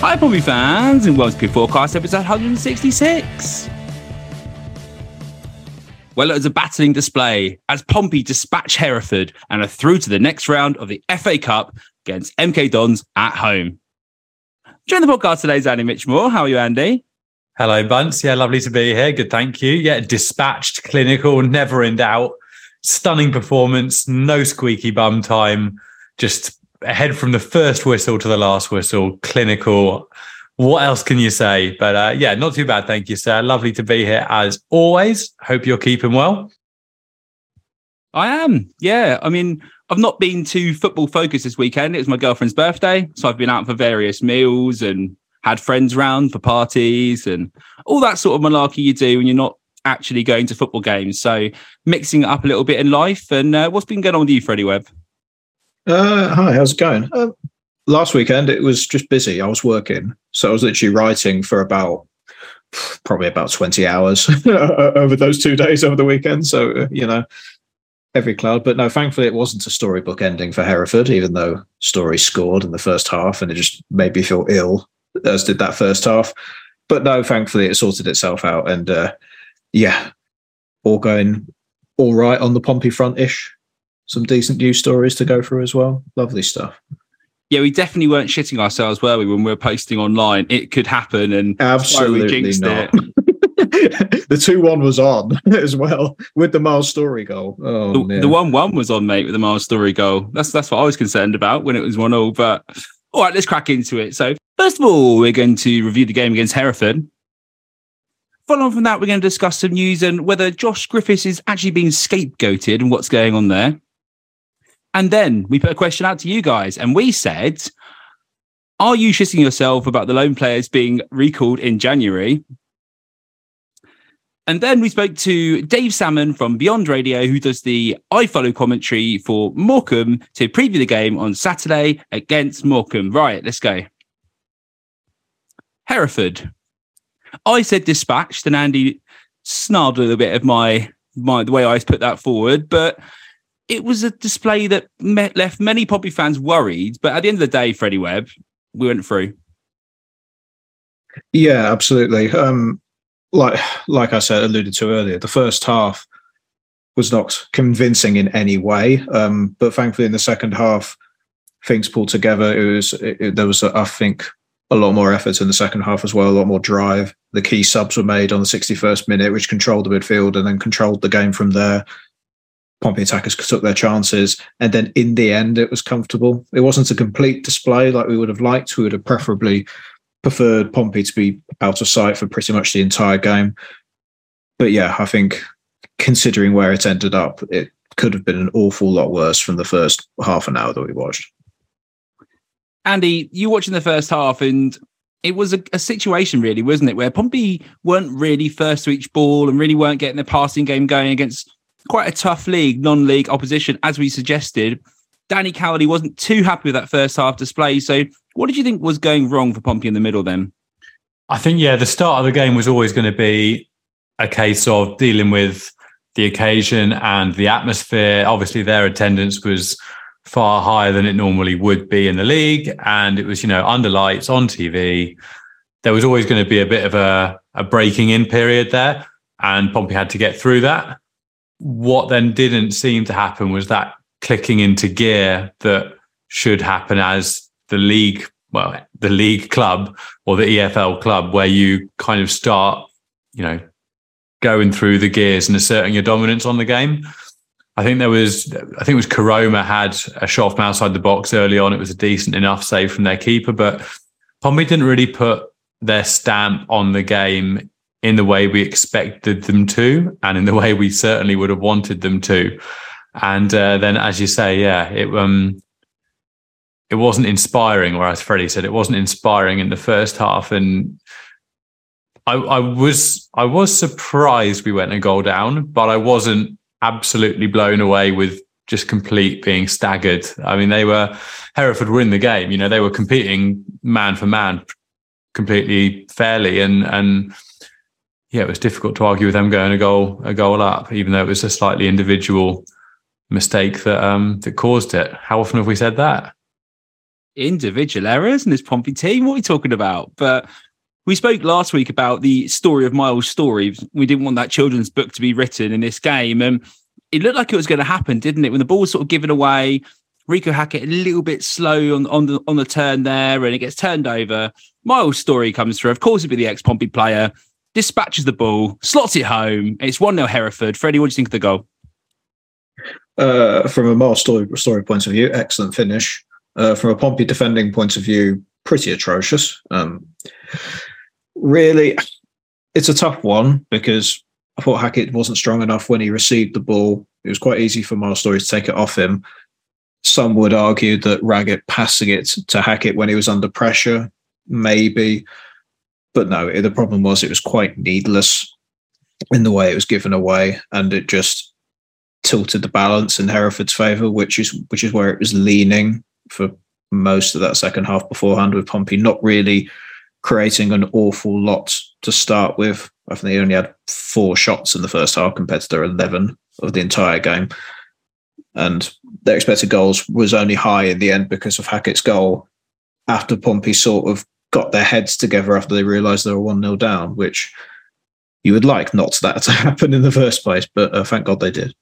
Hi, Pompey fans, and welcome to Forecast episode 166. Well, it was a battling display as Pompey dispatched Hereford and are through to the next round of the FA Cup against MK Dons at home. Join the podcast today is Andy Mitchelmore. How are you, Andy? Hello, Bunce. Yeah, lovely to be here. Good, thank you. Yeah, dispatched, clinical, never in doubt. Stunning performance, no squeaky bum time. Just ahead from the first whistle to the last whistle, clinical. What else can you say? But uh, yeah, not too bad. Thank you, sir. Lovely to be here as always. Hope you're keeping well. I am. Yeah. I mean, I've not been too football focused this weekend. It was my girlfriend's birthday. So I've been out for various meals and had friends round for parties and all that sort of malarkey you do when you're not actually going to football games. So mixing it up a little bit in life. And uh, what's been going on with you, Freddie Webb? Uh, hi, how's it going? Uh, last weekend it was just busy. I was working, so I was literally writing for about probably about twenty hours over those two days over the weekend. So uh, you know, every cloud. But no, thankfully it wasn't a storybook ending for Hereford, even though Storey scored in the first half, and it just made me feel ill, as did that first half. But no, thankfully it sorted itself out, and uh, yeah, all going all right on the Pompey front ish some decent news stories to go through as well. Lovely stuff. Yeah, we definitely weren't shitting ourselves, were we, when we were posting online? It could happen, and Absolutely jinxed not. it. the two one was on as well with the Miles Storey goal. Oh, The, yeah. the one one was on, mate, with the Miles Storey goal. That's that's what I was concerned about when it was one all. But all right, let's crack into it. So first of all, we're going to review the game against Hereford. Following on from that, we're going to discuss some news and whether Josh Griffiths is actually being scapegoated and what's going on there. And then we put a question out to you guys, and we said, "Are you shitting yourself about the loan players being recalled in January?" And then we spoke to Dave Salmon from Beyond Radio, who does the iFollow commentary for Morecambe to preview the game on Saturday against Morecambe. Right, let's go. Hereford. I said dispatched, and Andy snarled a little bit of my my the way I put that forward, but it was a display that me- left many Pompey fans worried. But at the end of the day, Freddie Webb, we went through. Yeah, absolutely. Um, like like I said, alluded to earlier, the first half was not convincing in any way. Um, but thankfully, in the second half, things pulled together. It was it, it- there was, I think, a lot more effort in the second half as well. A lot more drive. The key subs were made on the 61st minute, which controlled the midfield and then controlled the game from there. Pompey attackers took their chances, and then in the end, it was comfortable. It wasn't a complete display like we would have liked. We would have preferably preferred Pompey to be out of sight for pretty much the entire game. But yeah, I think considering where it ended up, it could have been an awful lot worse from the first half an hour that we watched. Andy, you watching the first half, and it was a, a situation, really, wasn't it, where Pompey weren't really first to each ball and really weren't getting the passing game going against quite a tough league, non-league opposition, as we suggested. Danny Cowley wasn't too happy with that first half display. So, what did you think was going wrong for Pompey in the middle then? I think, yeah, the start of the game was always going to be a case of dealing with the occasion and the atmosphere. Obviously, their attendance was far higher than it normally would be in the league. And it was, you know, under lights on TV. There was always going to be a bit of a, a breaking in period there. And Pompey had to get through that. What then didn't seem to happen was that clicking into gear that should happen as the league well, the league club or the EFL club where you kind of start, you know, going through the gears and asserting your dominance on the game. I think there was, I think it was Koroma had a shot from outside the box early on. It was a decent enough save from their keeper, but Pompey didn't really put their stamp on the game in the way we expected them to, and in the way we certainly would have wanted them to. And uh, then, as you say, yeah, it um, it wasn't inspiring. Or as Freddie said, it wasn't inspiring in the first half, and I, I was I was surprised we went a goal down, but I wasn't absolutely blown away with just complete being staggered. I mean, they were Hereford were in the game. You know, they were competing man for man, completely fairly, and and yeah, it was difficult to argue with them going a goal a goal up, even though it was a slightly individual mistake that um that caused it. How often have we said that? Individual errors in this Pompey team. What are we talking about? But we spoke last week about the story of Miles Storey. We didn't want that children's book to be written in this game, and it looked like it was going to happen, didn't it? When the ball was sort of given away, Reeco Hackett a little bit slow on, on the on the turn there, and it gets turned over. Miles Storey comes through. Of course, it'd be the ex Pompey player. Dispatches the ball, slots it home. It's 1 0 Hereford. Freddie, what do you think of the goal? Uh, from a Miles Storey, story point of view, excellent finish. Uh, from a Pompey defending point of view, pretty atrocious. Um, really, it's a tough one because I thought Hackett wasn't strong enough when he received the ball. It was quite easy for Miles Storey to take it off him. Some would argue that Raggett passing it to Hackett when he was under pressure, maybe. But no, the problem was it was quite needless in the way it was given away, and it just tilted the balance in Hereford's favour, which is which is where it was leaning for most of that second half beforehand, with Pompey not really creating an awful lot to start with. I think they only had four shots in the first half compared to their 11 of the entire game. And their expected goals was only high in the end because of Hackett's goal after Pompey sort of got their heads together after they realised they were 1 0 down, which you would like not that to happen in the first place, but uh, thank God they did.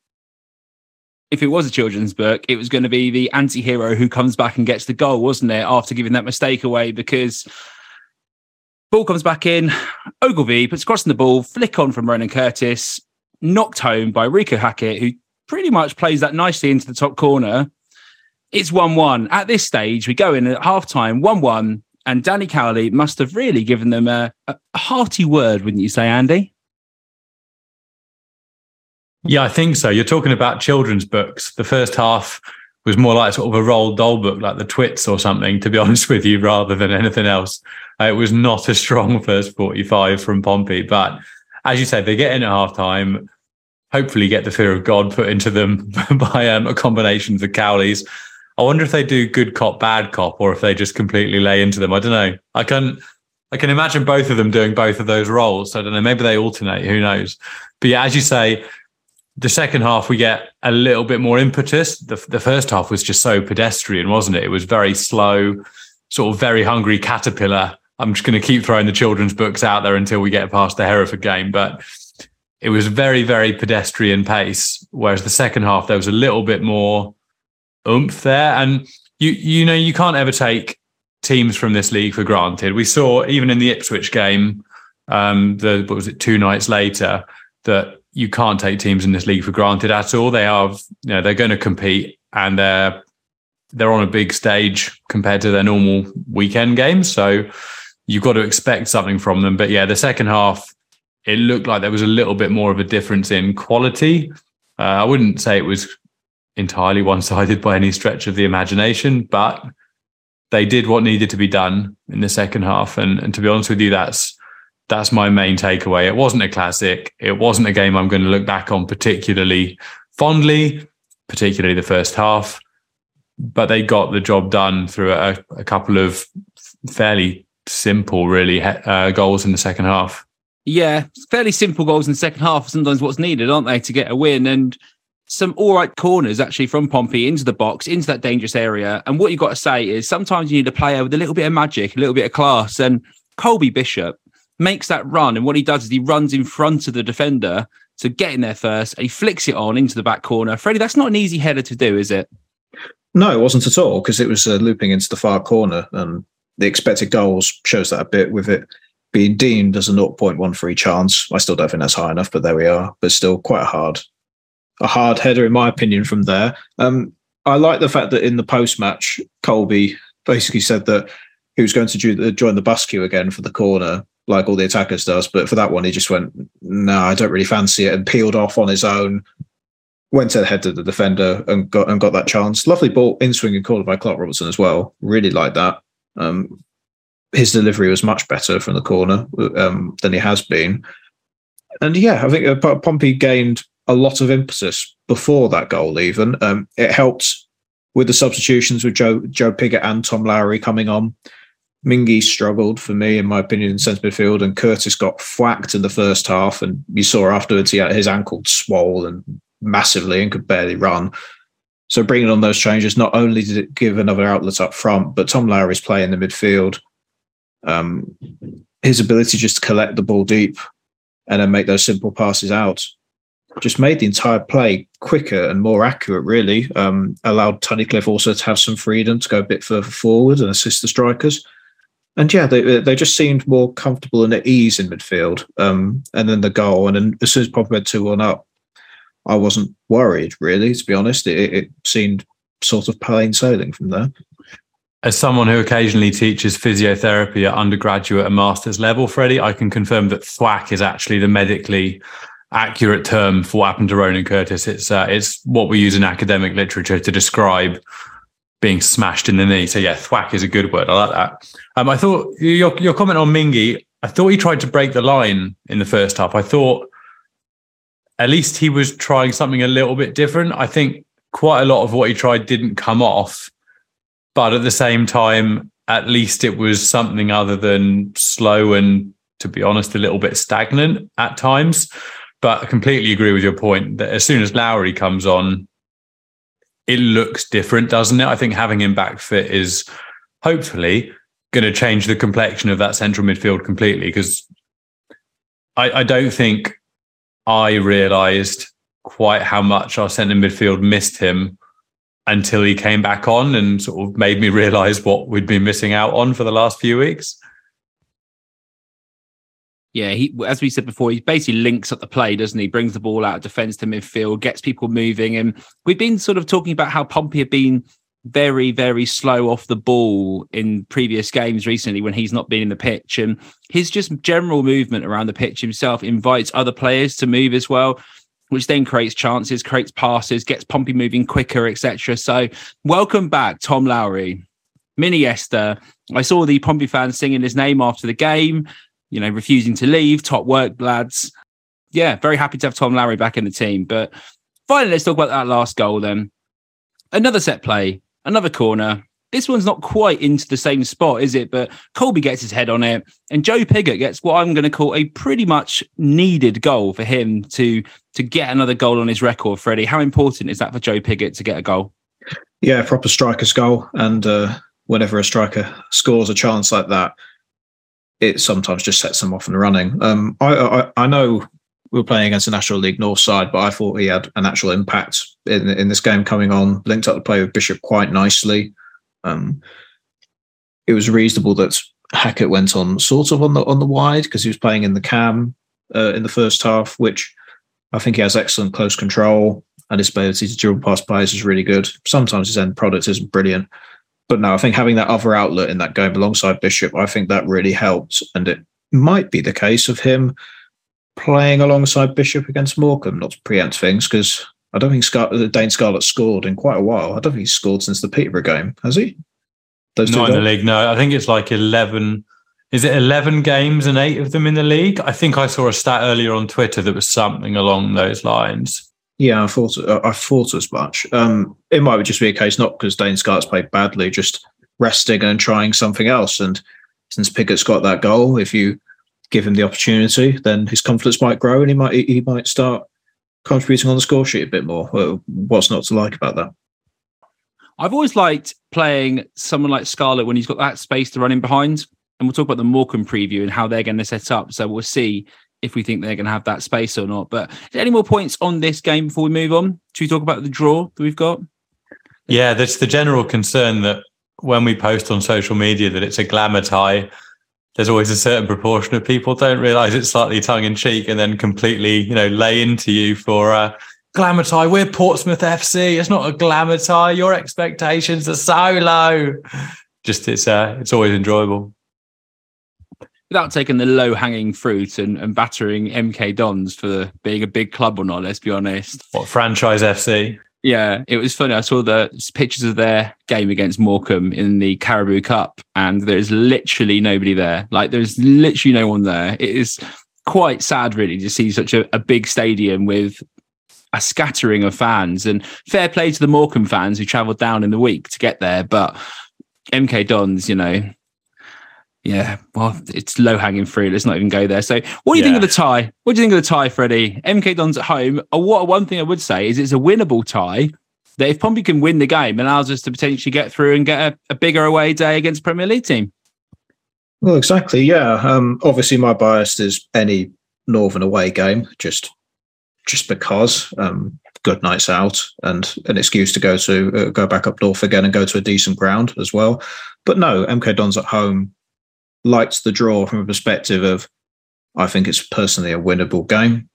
If it was a children's book, it was going to be the anti hero who comes back and gets the goal, wasn't it? After giving that mistake away, because Ball comes back in. Ogilvie puts crossing the ball, flick on from Ronan Curtis, knocked home by Reeco Hackett, who pretty much plays that nicely into the top corner. It's 1 1. At this stage, we go in at half time, 1 1, and Danny Cowley must have really given them a, a hearty word, wouldn't you say, Andy? Yeah, I think so. You're talking about children's books. The first half was more like sort of a Roald Dahl book, like the Twits or something, to be honest with you, rather than anything else. Uh, it was not a strong first 45 from Pompey. But as you said, they get in at half time, hopefully get the fear of God put into them by um, a combination of the Cowleys. I wonder if they do good cop, bad cop, or if they just completely lay into them. I don't know. I can I can imagine both of them doing both of those roles. I don't know. Maybe they alternate. Who knows? But yeah, as you say, the second half we get a little bit more impetus. The, the first half was just so pedestrian, wasn't it? It was very slow, sort of very hungry caterpillar. I'm just going to keep throwing the children's books out there until we get past the Hereford game, but it was very, very pedestrian pace. Whereas the second half, there was a little bit more oomph there. And you, you know, you can't ever take teams from this league for granted. We saw even in the Ipswich game, um, the what was it, two nights later, that you can't take teams in this league for granted at all. They are, you know, they're going to compete and they're they're on a big stage compared to their normal weekend games. So you've got to expect something from them. But yeah, the second half, it looked like there was a little bit more of a difference in quality. Uh, I wouldn't say it was entirely one sided by any stretch of the imagination, but they did what needed to be done in the second half. And, and to be honest with you, that's that's my main takeaway. It wasn't a classic. It wasn't a game I'm going to look back on particularly fondly, particularly the first half. But they got the job done through a, a couple of fairly simple, really, uh, goals in the second half. Yeah, fairly simple goals in the second half. Sometimes what's needed, aren't they, to get a win? And some all right corners actually from Pompey into the box, into that dangerous area. And what you've got to say is sometimes you need a player with a little bit of magic, a little bit of class. And Colby Bishop makes that run. And what he does is he runs in front of the defender to get in there first. And he flicks it on into the back corner. Freddie, that's not an easy header to do, is it? No, it wasn't at all because it was uh, looping into the far corner. And the expected goals shows that a bit with it being deemed as a 0.13 chance. I still don't think that's high enough, but there we are. But still quite hard, a hard header in my opinion from there. Um, I like the fact that in the post match, Colby basically said that he was going to join the bus queue again for the corner, like all the attackers does. But for that one, he just went, "No, I don't really fancy it," and peeled off on his own. Went ahead to the defender and got and got that chance. Lovely ball in swinging corner by Clark Robertson as well. Really like that. Um, his delivery was much better from the corner um, than he has been. And yeah, I think uh, Pompey gained a lot of impetus before that goal. Even um, it helped with the substitutions with Joe Joe Pigott and Tom Lowery coming on. Mingi struggled for me, in my opinion, in centre midfield, and Curtis got whacked in the first half. And you saw afterwards he had his ankle swollen massively and could barely run. So bringing on those changes not only did it give another outlet up front, but Tom Lowery's play in the midfield, um, his ability just to collect the ball deep and then make those simple passes out, just made the entire play quicker and more accurate. Really um, allowed Tunnicliffe also to have some freedom to go a bit further forward and assist the strikers. And yeah, they they just seemed more comfortable and at ease in midfield. Um, and then the goal, and then as soon as Pompey went two one up, I wasn't worried really. To be honest, it, it seemed sort of plain sailing from there. As someone who occasionally teaches physiotherapy at undergraduate and master's level, Freddie, I can confirm that thwack is actually the medically accurate term for what happened to Ronan Curtis. It's uh, it's what we use in academic literature to describe being smashed in the knee. So yeah, thwack is a good word. I like that. Um, I thought your your comment on Mingi. I thought he tried to break the line in the first half. I thought at least he was trying something a little bit different. I think quite a lot of what he tried didn't come off, but at the same time, at least it was something other than slow and, to be honest, a little bit stagnant at times. But I completely agree with your point that as soon as Lowery comes on, it looks different, doesn't it? I think having him back fit is hopefully going to change the complexion of that central midfield completely because I, I don't think I realised quite how much our centre midfield missed him until he came back on and sort of made me realise what we'd been missing out on for the last few weeks. Yeah, he as we said before, he basically links up the play, doesn't he? Brings the ball out of defence to midfield, gets people moving, and we've been sort of talking about how Pompey have been very, very slow off the ball in previous games recently when he's not been in the pitch. And his just general movement around the pitch himself invites other players to move as well, which then creates chances, creates passes, gets Pompey moving quicker, etc. So welcome back, Tom Lowery. Mini Esther. I saw the Pompey fans singing his name after the game, you know, refusing to leave. Top work, lads. Yeah, very happy to have Tom Lowery back in the team. But finally, let's talk about that last goal then. Another set play another corner. This one's not quite into the same spot, is it? But Colby gets his head on it, and Joe Pigott gets what I'm going to call a pretty much needed goal for him to to get another goal on his record. Freddie, how important is that for Joe Pigott to get a goal? Yeah, proper striker's goal, and uh, whenever a striker scores a chance like that, it sometimes just sets them off and running. Um, I, I, I know we were playing against the National League North side, but I thought he had an actual impact in in this game coming on. Linked up the play with Bishop quite nicely. Um, it was reasonable that Hackett went on sort of on the on the wide because he was playing in the cam uh, in the first half, which I think he has excellent close control and his ability to dribble past players is really good. Sometimes his end product isn't brilliant, but no, I think having that other outlet in that game alongside Bishop, I think that really helped, and it might be the case of him playing alongside Bishop against Morecambe, not to preempt things, because I don't think Scar- uh, Dane Scarlett scored in quite a while. I don't think he's scored since the Peterborough game, has he? Those Not in the league, no. I think it's like 11. Is it 11 games and eight of them in the league? I think I saw a stat earlier on Twitter that was something along those lines. Yeah, I thought I thought as much. Um, it might just be a case not because Dane Scarlett's played badly, just resting and trying something else. And since Pigott's got that goal, if you give him the opportunity, then his confidence might grow and he might he might start contributing on the score sheet a bit more. What's not to like about that? I've always liked playing someone like Scarlett when he's got that space to run in behind. And we'll talk about the Morecambe preview and how they're going to set up. So we'll see if we think they're going to have that space or not. But any more points on this game before we move on? Should we talk about the draw that we've got? Yeah, that's the general concern that when we post on social media that it's a glamour tie, there's always a certain proportion of people don't realize it's slightly tongue in cheek and then completely, you know, lay into you for uh, glamour tie. We're Portsmouth FC. It's not a glamour tie. Your expectations are so low. Just it's uh, it's always enjoyable. Without taking the low hanging fruit and, and battering MK Dons for being a big club or not, let's be honest. What franchise FC? Yeah, it was funny. I saw the pictures of their game against Morecambe in the Carabao Cup, and there's literally nobody there. Like, there's literally no one there. It is quite sad, really, to see such a, a big stadium with a scattering of fans. And fair play to the Morecambe fans who travelled down in the week to get there. But MK Dons, you know, yeah, well, it's low hanging fruit. Let's not even go there. So, what do you yeah. think of the tie? What do you think of the tie, Freddie? MK Dons at home. Uh, what one thing I would say is it's a winnable tie. That if Pompey can win the game, allows us to potentially get through and get a, a bigger away day against Premier League team. Well, exactly. Yeah. Um, obviously, my bias is any Northern away game, just just because um, good nights out and an excuse to go to uh, go back up north again and go to a decent ground as well. But no, MK Dons at home liked the draw from a perspective of I think it's personally a winnable game,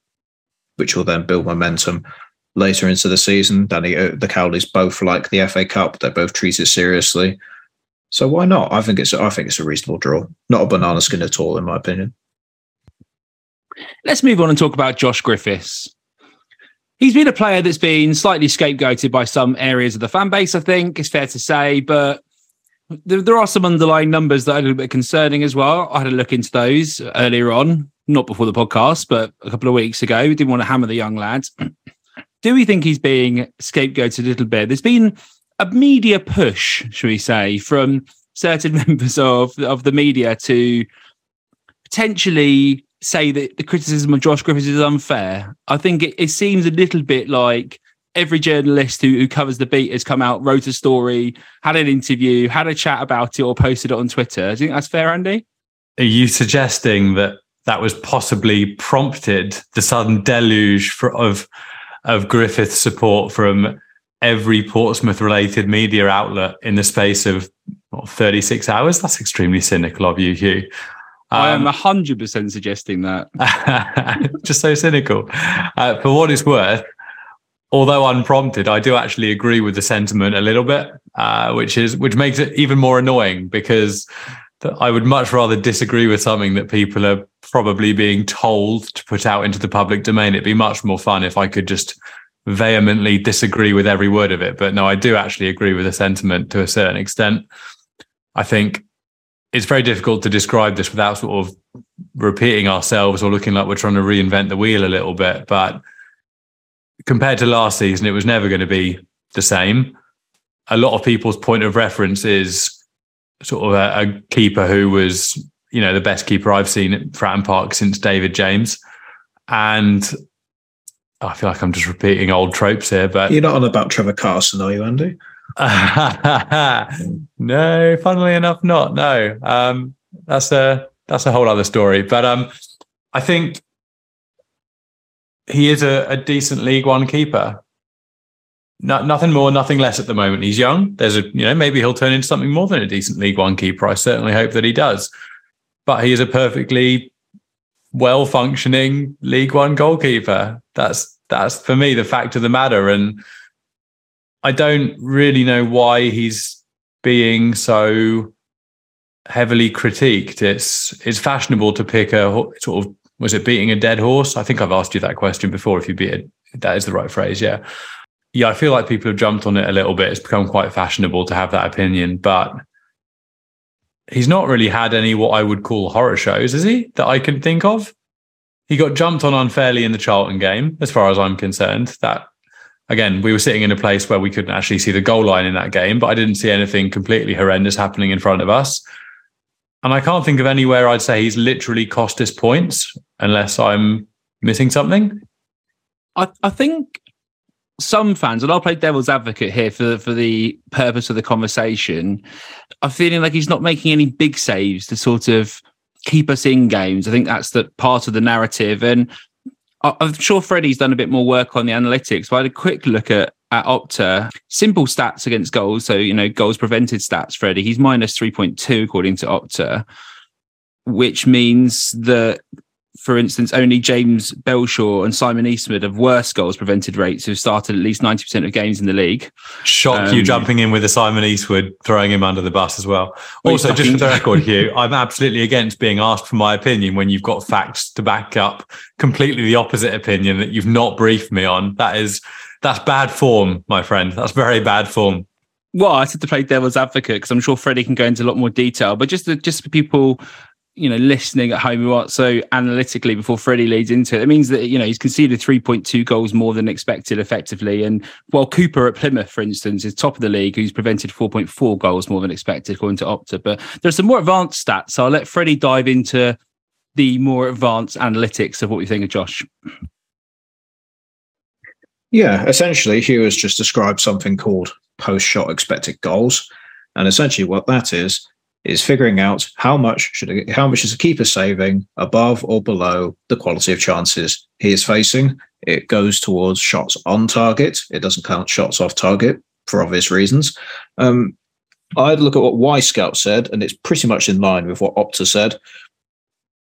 which will then build momentum later into the season. Danny, uh, the Cowleys both like the FA Cup; they both treat it seriously. So why not? I think it's I think it's a reasonable draw, not a banana skin at all, in my opinion. Let's move on and talk about Josh Griffiths he's been a player that's been slightly scapegoated by some areas of the fan base, I think, it's fair to say. But there, there, are some underlying numbers that are a little bit concerning as well. I had a look into those earlier on, not before the podcast, but a couple of weeks ago. We didn't want to hammer the young lads. Do we think he's being scapegoated a little bit? There's been a media push, should we say, from certain members of, of the media to potentially say that the criticism of Josh Griffiths is unfair. I think it, it seems a little bit like every journalist who, who covers the beat has come out, wrote a story, had an interview, had a chat about it, or posted it on Twitter. Do you think that's fair, Andy? Are you suggesting that that was possibly prompted the sudden deluge for, of of Griffith's support from every Portsmouth related media outlet in the space of what, 36 hours? That's extremely cynical of you, Hugh. I am 100% um, suggesting that. just so cynical. Uh, for what it's worth, although unprompted, I do actually agree with the sentiment a little bit, uh, which is which makes it even more annoying because I would much rather disagree with something that people are probably being told to put out into the public domain. It'd be much more fun if I could just vehemently disagree with every word of it. But no, I do actually agree with the sentiment to a certain extent. I think it's very difficult to describe this without sort of repeating ourselves or looking like we're trying to reinvent the wheel a little bit. But compared to last season, it was never going to be the same. A lot of people's point of reference is sort of a, a keeper who was, you know, the best keeper I've seen at Fratton Park since David James. And I feel like I'm just repeating old tropes here, but you're not on about Trevor Carson, are you, Andy? no, funnily enough, not. No, um, that's a that's a whole other story. But um, I think he is a, a decent League One keeper. No, nothing more, nothing less at the moment. He's young. There's a you know maybe he'll turn into something more than a decent League One keeper. I certainly hope that he does. But he is a perfectly well functioning League One goalkeeper. That's that's for me the fact of the matter. And I don't really know why he's being so heavily critiqued. It's it's fashionable to pick a sort of was it beating a dead horse? I think I've asked you that question before. If you beat it, that is the right phrase. Yeah, yeah. I feel like people have jumped on it a little bit. It's become quite fashionable to have that opinion, but he's not really had any what I would call horror shows, is he? That I can think of. He got jumped on unfairly in the Charlton game, as far as I'm concerned. That again, we were sitting in a place where we couldn't actually see the goal line in that game, but I didn't see anything completely horrendous happening in front of us. And I can't think of anywhere I'd say he's literally cost us points unless I'm missing something. I, I think some fans, and I'll play devil's advocate here for for the purpose of the conversation, are feeling like he's not making any big saves to sort of keep us in games. I think that's the part of the narrative. And I'm sure Freddie's done a bit more work on the analytics, but I had a quick look at at Opta, simple stats against goals. So, you know, goals prevented stats, Freddie. He's minus 3.2 according to Opta, which means that for instance, only James Belshaw and Simon Eastwood have worse goals prevented rates who've started at least 90% of games in the league. Shock um, you jumping in with a Simon Eastwood, throwing him under the bus as well. Also, just for the record, Hugh, I'm absolutely against being asked for my opinion when you've got facts to back up completely the opposite opinion that you've not briefed me on. That is, that's bad form, my friend. That's very bad form. Well, I said to play devil's advocate because I'm sure Freddie can go into a lot more detail, but just to, just for people you know, listening at home who aren't so analytically before Freddie leads into it. It means that, you know, he's conceded 3.2 goals more than expected effectively. And while Cooper at Plymouth, for instance, is top of the league, who's prevented 4.4 goals more than expected, according to Opta. But there's some more advanced stats. So I'll let Freddie dive into the more advanced analytics of what we think of Josh. Yeah, essentially, Hugh has just described something called post shot expected goals. And essentially, what that is, is figuring out how much should how much is a keeper saving above or below the quality of chances he is facing. It goes towards shots on target. It doesn't count shots off target for obvious reasons. Um, I'd look at what Wyscout said, and it's pretty much in line with what Opta said,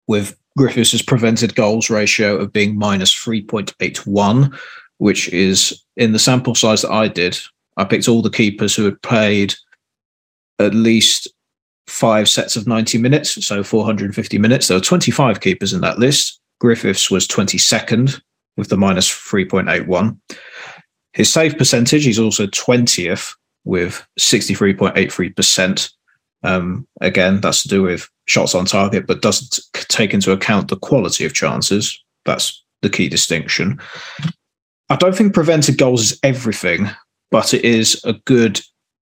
with Griffiths' prevented goals ratio of being minus 3.81, which is in the sample size that I did. I picked all the keepers who had played at least five sets of 90 minutes, so 450 minutes. There were 25 keepers in that list. Griffiths was 22nd with the minus 3.81. His save percentage, he's also 20th with 63.83%. Um, again, that's to do with shots on target, but doesn't take into account the quality of chances. That's the key distinction. I don't think prevented goals is everything, but it is a good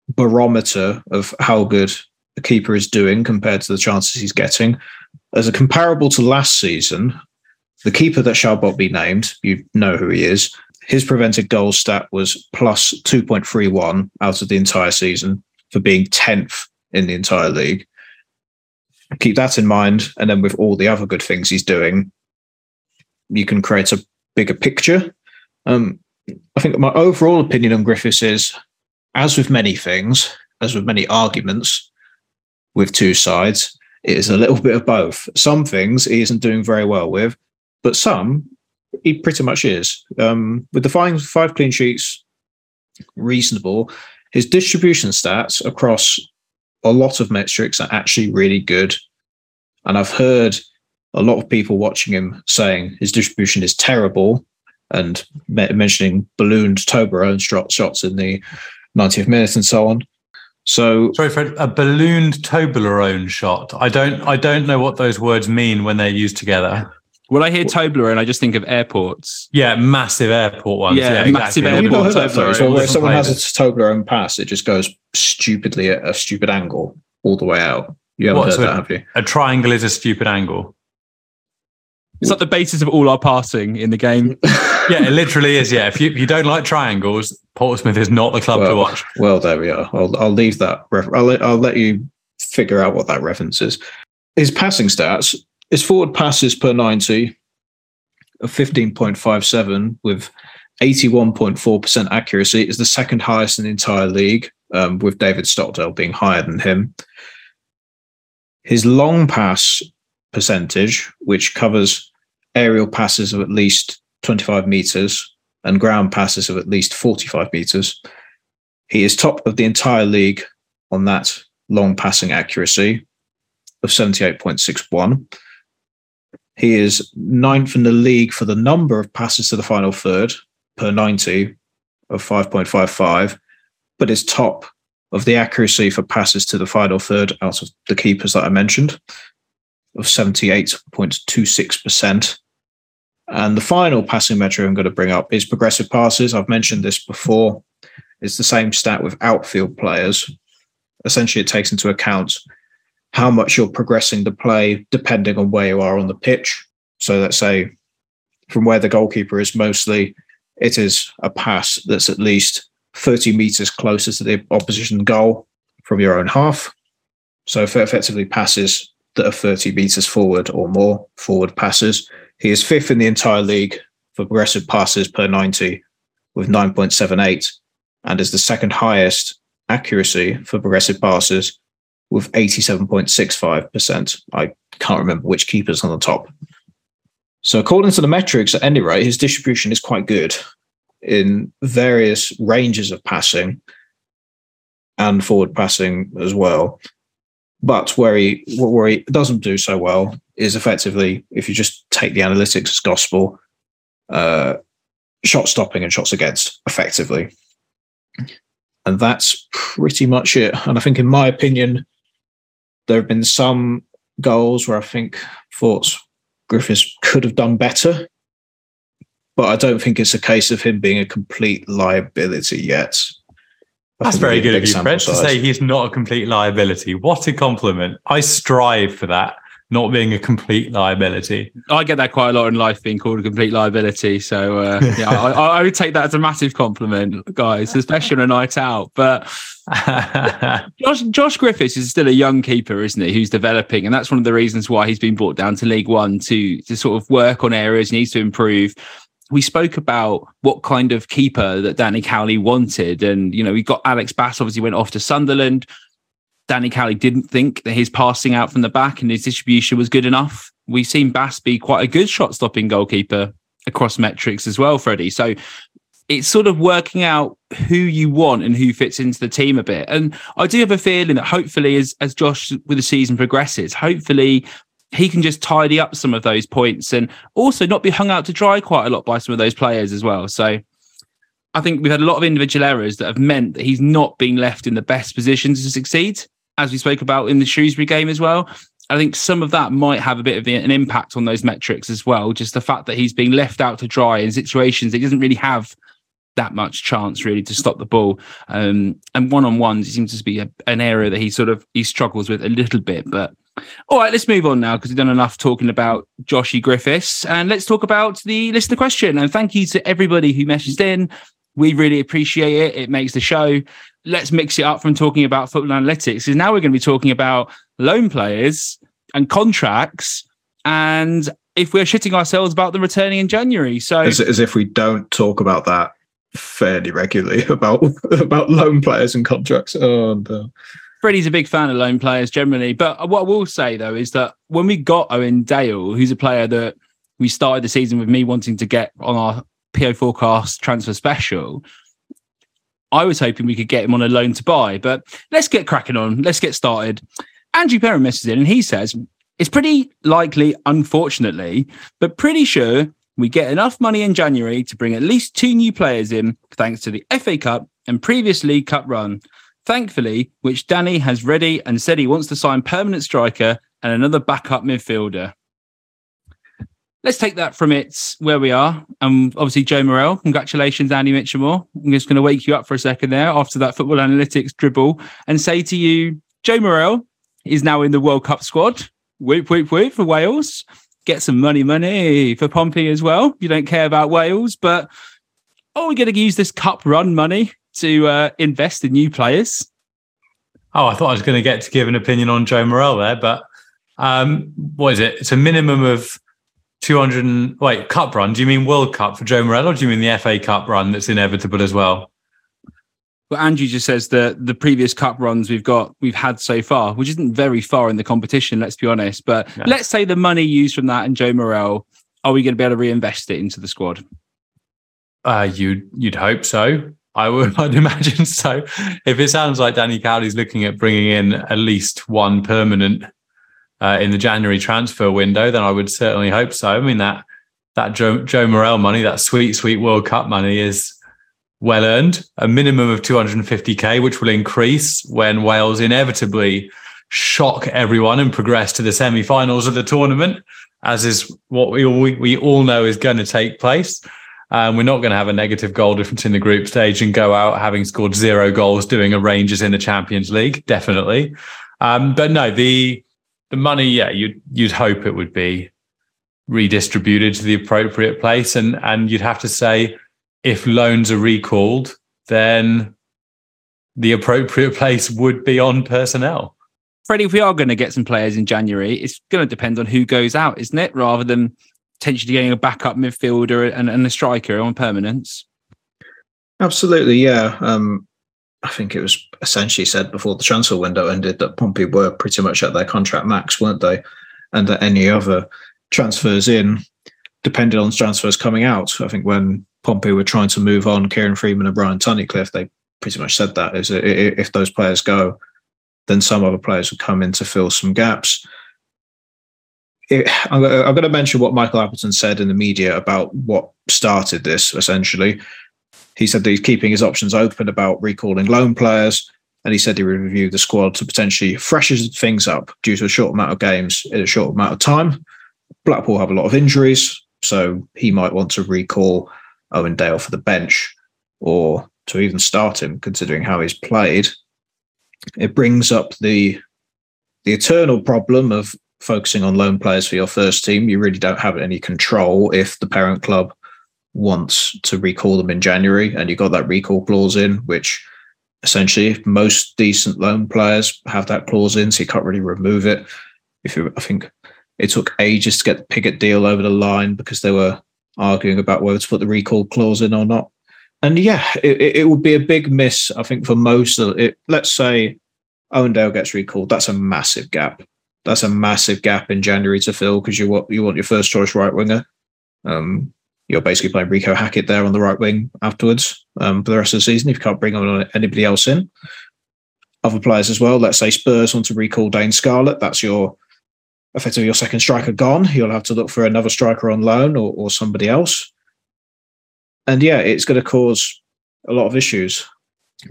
barometer of how good the keeper is doing compared to the chances he's getting. As a comparable to last season, the keeper that shall not be named, you know who he is. His prevented goal stat was plus 2.31 out of the entire season for being 10th in the entire league. Keep that in mind. And then with all the other good things he's doing, you can create a bigger picture. Um, I think my overall opinion on Griffiths is, as with many things, as with many arguments, with two sides. It is a little bit of both. Some things he isn't doing very well with, but some he pretty much is. Um, with the five, five clean sheets, reasonable. His distribution stats across a lot of metrics are actually really good. And I've heard a lot of people watching him saying his distribution is terrible and mentioning ballooned Toblerone shot, shots in the 90th minute and so on. So sorry, Fred, a ballooned Toblerone shot. I don't I don't know what those words mean when they're used together. When I hear Toblerone, I just think of airports. Yeah, massive airport ones. Yeah, yeah massive exactly. airport. Toblerone. So when someone has a Toblerone pass, it just goes stupidly at a stupid angle all the way out. You haven't what, heard so that, have you? A triangle is a stupid angle. It's like the basis of all our passing in the game. yeah, it literally is. Yeah, if you, if you don't like triangles, Portsmouth is not the club well, to watch. Well, there we are. I'll, I'll leave that. I'll let, I'll let you figure out what that reference is. His passing stats, his forward passes per 90 of 15.57 with 81.4% accuracy is the second highest in the entire league, um, with David Stockdale being higher than him. His long pass percentage, which covers aerial passes of at least 25 meters and ground passes of at least 45 meters. He is top of the entire league on that long passing accuracy of 78.61. He is ninth in the league for the number of passes to the final third per 90 of 5.55, but is top of the accuracy for passes to the final third out of the keepers that I mentioned of 78.26%. And the final passing metric I'm going to bring up is progressive passes. I've mentioned this before. It's the same stat with outfield players. Essentially, it takes into account how much you're progressing the play depending on where you are on the pitch. So let's say from where the goalkeeper is mostly, it is a pass that's at least 30 meters closer to the opposition goal from your own half. So effectively passes that are 30 meters forward or more forward passes. He is fifth in the entire league for progressive passes per 90 with 9.78 and is the second highest accuracy for progressive passes with 87.65%. I can't remember which keeper's on the top. So, according to the metrics, at any rate, his distribution is quite good in various ranges of passing and forward passing as well. But where he where he doesn't do so well is effectively if you just take the analytics as gospel, uh, shot stopping and shots against effectively. And that's pretty much it. And I think, in my opinion, there have been some goals where I think thoughts Griffiths could have done better. But I don't think it's a case of him being a complete liability yet. I That's very it'd be a good of you, Brett, to say he's not a complete liability. What a compliment. I strive for that, not being a complete liability. I get that quite a lot in life, being called a complete liability. So uh, yeah, I, I, would take that as a massive compliment, guys, especially on a night out. But Josh, Josh Griffiths is still a young keeper, isn't he? Who's developing, and that's one of the reasons why he's been brought down to League One to to sort of work on areas he needs to improve. We spoke about what kind of keeper that Danny Cowley wanted, and you know we got Alex Bass. Obviously, went off to Sunderland. Danny Cowley didn't think that his passing out from the back and his distribution was good enough. We've seen Bass be quite a good shot stopping goalkeeper across metrics as well, Freddie. So it's sort of working out who you want and who fits into the team a bit. And I do have a feeling that hopefully as as Josh with the season progresses, hopefully he can just tidy up some of those points and also not be hung out to dry quite a lot by some of those players as well. So I think we've had a lot of individual errors that have meant that he's not been left in the best position to succeed, as we spoke about in the Shrewsbury game as well. I think some of that might have a bit of an impact on those metrics as well. Just the fact that he's being left out to dry in situations that he doesn't really have that much chance really to stop the ball. Um, and one on ones seems to be a, an area that he sort of he struggles with a little bit. But all right, let's move on now because we've done enough talking about Joshy Griffiths, and let's talk about the listener question. And thank you to everybody who messaged in. We really appreciate it. It makes the show. Let's mix it up from talking about football analytics. Because now we're going to be talking about loan players and contracts, and if we're shitting ourselves about them returning in January. So as, as if we don't talk about that fairly regularly about about loan players and contracts. Oh no. Uh, Freddie's a big fan of loan players generally, but what I will say though is that when we got Owen Dale, who's a player that we started the season with me wanting to get on our PO forecast transfer special, I was hoping we could get him on a loan to buy. But let's get cracking on. Let's get started. Andrew Perrin messes in and he says it's pretty likely, unfortunately, but pretty sure we get enough money in January to bring at least two new players in, thanks to the FA Cup and previous League Cup run. Thankfully, which Danny has ready and said he wants to sign permanent striker and another backup midfielder. Let's take that from its where we are. Um, obviously, Joe Morrell. Congratulations, Andy Mitchelmore. I'm just going to wake you up for a second there after that football analytics dribble and say to you, Joe Morrell is now in the World Cup squad. Whoop, whoop, whoop for Wales. Get some money, money for Pompey as well. You don't care about Wales, but are we going to use this cup run money to uh, invest in new players? Oh, I thought I was going to get to give an opinion on Joe Morrell there, but um, what is it? It's a minimum of 200 and, wait, cup run. Do you mean World Cup for Joe Morrell or do you mean the FA Cup run that's inevitable as well? Well, Andrew just says that the previous cup runs we've got, we've had so far, which isn't very far in the competition, let's be honest. But Yeah. let's say the money used from that and Joe Morrell, are we going to be able to reinvest it into the squad? Uh, you'd you'd hope so. I would I'd imagine so. If it sounds like Danny Cowley's looking at bringing in at least one permanent uh, in the January transfer window, then I would certainly hope so. I mean that that Joe, Joe Morrell money, that sweet sweet World Cup money, is well earned. A minimum of 250k, which will increase when Wales inevitably shock everyone and progress to the semi-finals of the tournament, as is what we all, we all know is going to take place. Um, we're not going to have a negative goal difference in the group stage and go out having scored zero goals doing a Rangers in the Champions League, definitely. Um, but no, the the money, yeah, you'd you'd hope it would be redistributed to the appropriate place, and and you'd have to say if loans are recalled, then the appropriate place would be on personnel. Freddie, if we are going to get some players in January, it's going to depend on who goes out, isn't it? Rather than potentially getting a backup midfielder and, and a striker on permanence. Absolutely, yeah. Um, I think it was essentially said before the transfer window ended that Pompey were pretty much at their contract max, weren't they? And that any other transfers in depended on transfers coming out. I think when Pompey were trying to move on Kieron Freeman and Ryan Tunnicliffe, they pretty much said that is if those players go, then some other players would come in to fill some gaps. I'm, going to mention what Michael Appleton said in the media about what started this. Essentially, he said that he's keeping his options open about recalling loan players, and he said he would review the squad to potentially freshen things up due to a short amount of games in a short amount of time. Blackpool have a lot of injuries, so he might want to recall Owen Dale for the bench or to even start him, considering how he's played. It brings up the the eternal problem of focusing on loan players for your first team. You really don't have any control if the parent club wants to recall them in January, and you got that recall clause in, which essentially most decent loan players have that clause in, so you can't really remove it. If you, I think it took ages to get the Pigott deal over the line because they were arguing about whether to put the recall clause in or not. And yeah, it, it would be a big miss, I think, for most of it. Let's say Owen Dale gets recalled. That's a massive gap. That's a massive gap in January to fill because you want you want your first choice right winger. Um, you're basically playing Reeco Hackett there on the right wing afterwards um, for the rest of the season if you can't bring on anybody else in. Other players as well. Let's say Spurs want to recall Dane Scarlett. That's your effectively your second striker gone. You'll have to look for another striker on loan or, or somebody else. And yeah, it's going to cause a lot of issues.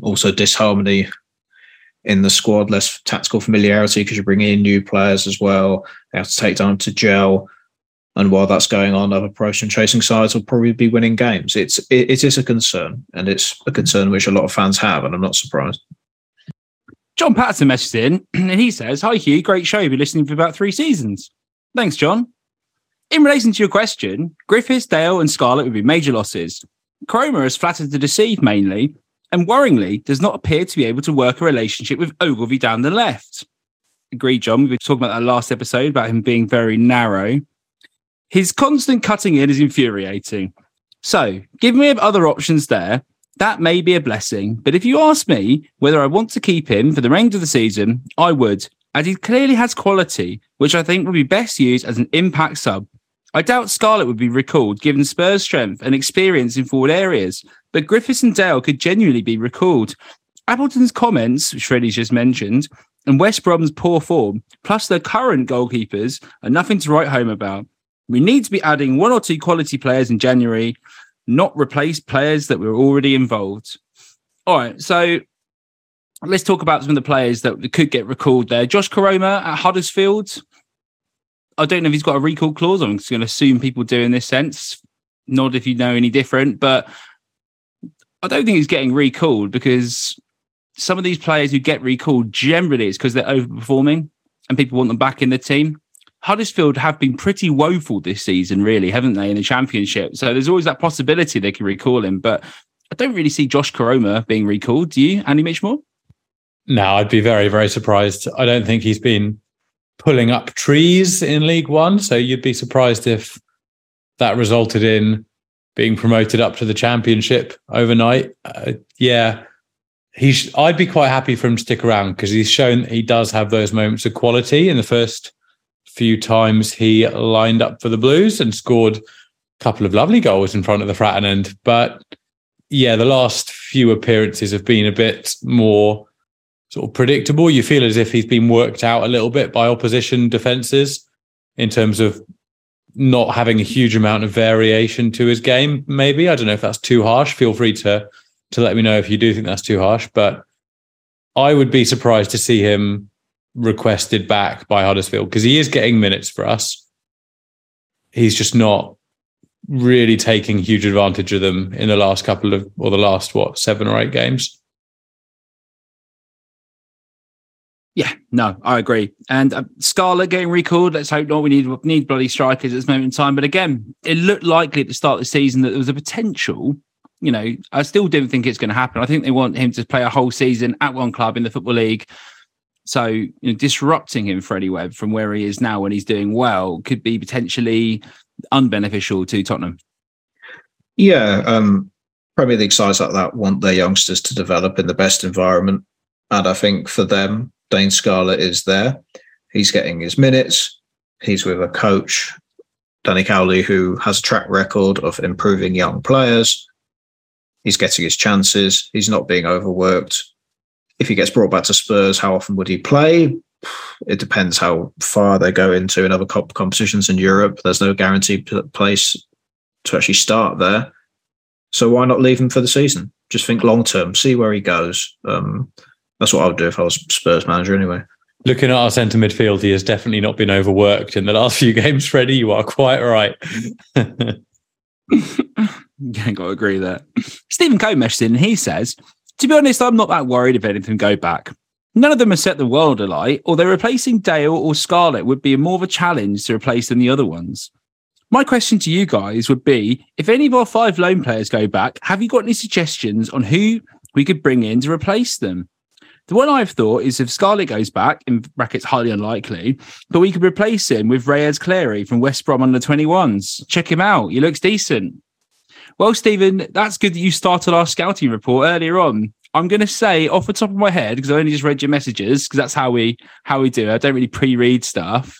Also, disharmony in the squad, less tactical familiarity because you're bringing in new players as well. They have to take time to gel. And while that's going on, other and chasing sides will probably be winning games. It's it, it is a concern, and it's a concern which a lot of fans have, and I'm not surprised. John Patterson messaged in, and he says, "Hi Hugh, great show. You've been listening for about three seasons. Thanks, John. In relation to your question, Griffiths, Dale, and Scarlett would be major losses. Koroma has flattered to deceive mainly, and worryingly, does not appear to be able to work a relationship with Ogilvie down the left. Agreed, John. We were talking about that last episode about him being very narrow. His constant cutting in is infuriating. So, give me other options there. That may be a blessing. But if you ask me whether I want to keep him for the remainder of the season, I would, as he clearly has quality, which I think would be best used as an impact sub. I doubt Scarlett would be recalled given Spurs' strength and experience in forward areas, but Griffiths and Dale could genuinely be recalled. Appleton's comments, which Freddie's just mentioned, and West Brom's poor form, plus their current goalkeepers, are nothing to write home about. We need to be adding one or two quality players in January, not replace players that were already involved. All right, so let's talk about some of the players that could get recalled there. Josh Koroma at Huddersfield. I don't know if he's got a recall clause. I'm just going to assume people do in this sense. Not if you know any different, but I don't think he's getting recalled because some of these players who get recalled generally it's because they're overperforming and people want them back in the team. Huddersfield have been pretty woeful this season, really, haven't they, in the championship? So there's always that possibility they can recall him. But I don't really see Josh Koroma being recalled. Do you, Andy Mitchelmore? No, I'd be very, very surprised. I don't think he's been pulling up trees in League One. So you'd be surprised if that resulted in being promoted up to the championship overnight. Uh, yeah, he's. I'd be quite happy for him to stick around because he's shown he does have those moments of quality in the first few times he lined up for the Blues and scored a couple of lovely goals in front of the Fratton end. But yeah, the last few appearances have been a bit more sort of predictable. You feel as if he's been worked out a little bit by opposition defenses in terms of not having a huge amount of variation to his game. Maybe I don't know if that's too harsh. Feel free to to let me know if you do think that's too harsh. But I would be surprised to see him requested back by Huddersfield because he is getting minutes for us. He's just not really taking huge advantage of them in the last couple of or the last what seven or eight games. Yeah, no, I agree. And uh, Scarlett getting recalled. Let's hope not. We need need bloody strikers at this moment in time. But again, it looked likely at the start of the season that there was a potential. You know, I still didn't think it's going to happen. I think they want him to play a whole season at one club in the football league so you know, disrupting him, Freddie Webb, from where he is now when he's doing well, could be potentially unbeneficial to Tottenham. Yeah, um, Premier League sides like that want their youngsters to develop in the best environment. And I think for them, Dane Scarlett is there. He's getting his minutes. He's with a coach, Danny Cowley, who has a track record of improving young players. He's getting his chances. He's not being overworked. If he gets brought back to Spurs, how often would he play? It depends how far they go into in other cup competitions in Europe. There's no guaranteed place to actually start there. So why not leave him for the season? Just think long term, see where he goes. Um, that's what I would do if I was Spurs manager anyway. Looking at our centre midfield, he has definitely not been overworked in the last few games, Freddie. You are quite right. yeah, got to agree there. Stephen Coe messaged in and he says, To be honest, I'm not that worried if anything go back. None of them have set the world alight, although replacing Dale or Scarlett would be more of a challenge to replace than the other ones. My question to you guys would be if any of our five loan players go back, have you got any suggestions on who we could bring in to replace them? The one I've thought is if Scarlett goes back, in brackets highly unlikely, but we could replace him with Reyes Cleary from West Brom under 21s. Check him out. He looks decent. Well, Stephen, that's good that you started our scouting report earlier on. I'm going to say off the top of my head because I only just read your messages because that's how we how we do. It. I don't really pre-read stuff.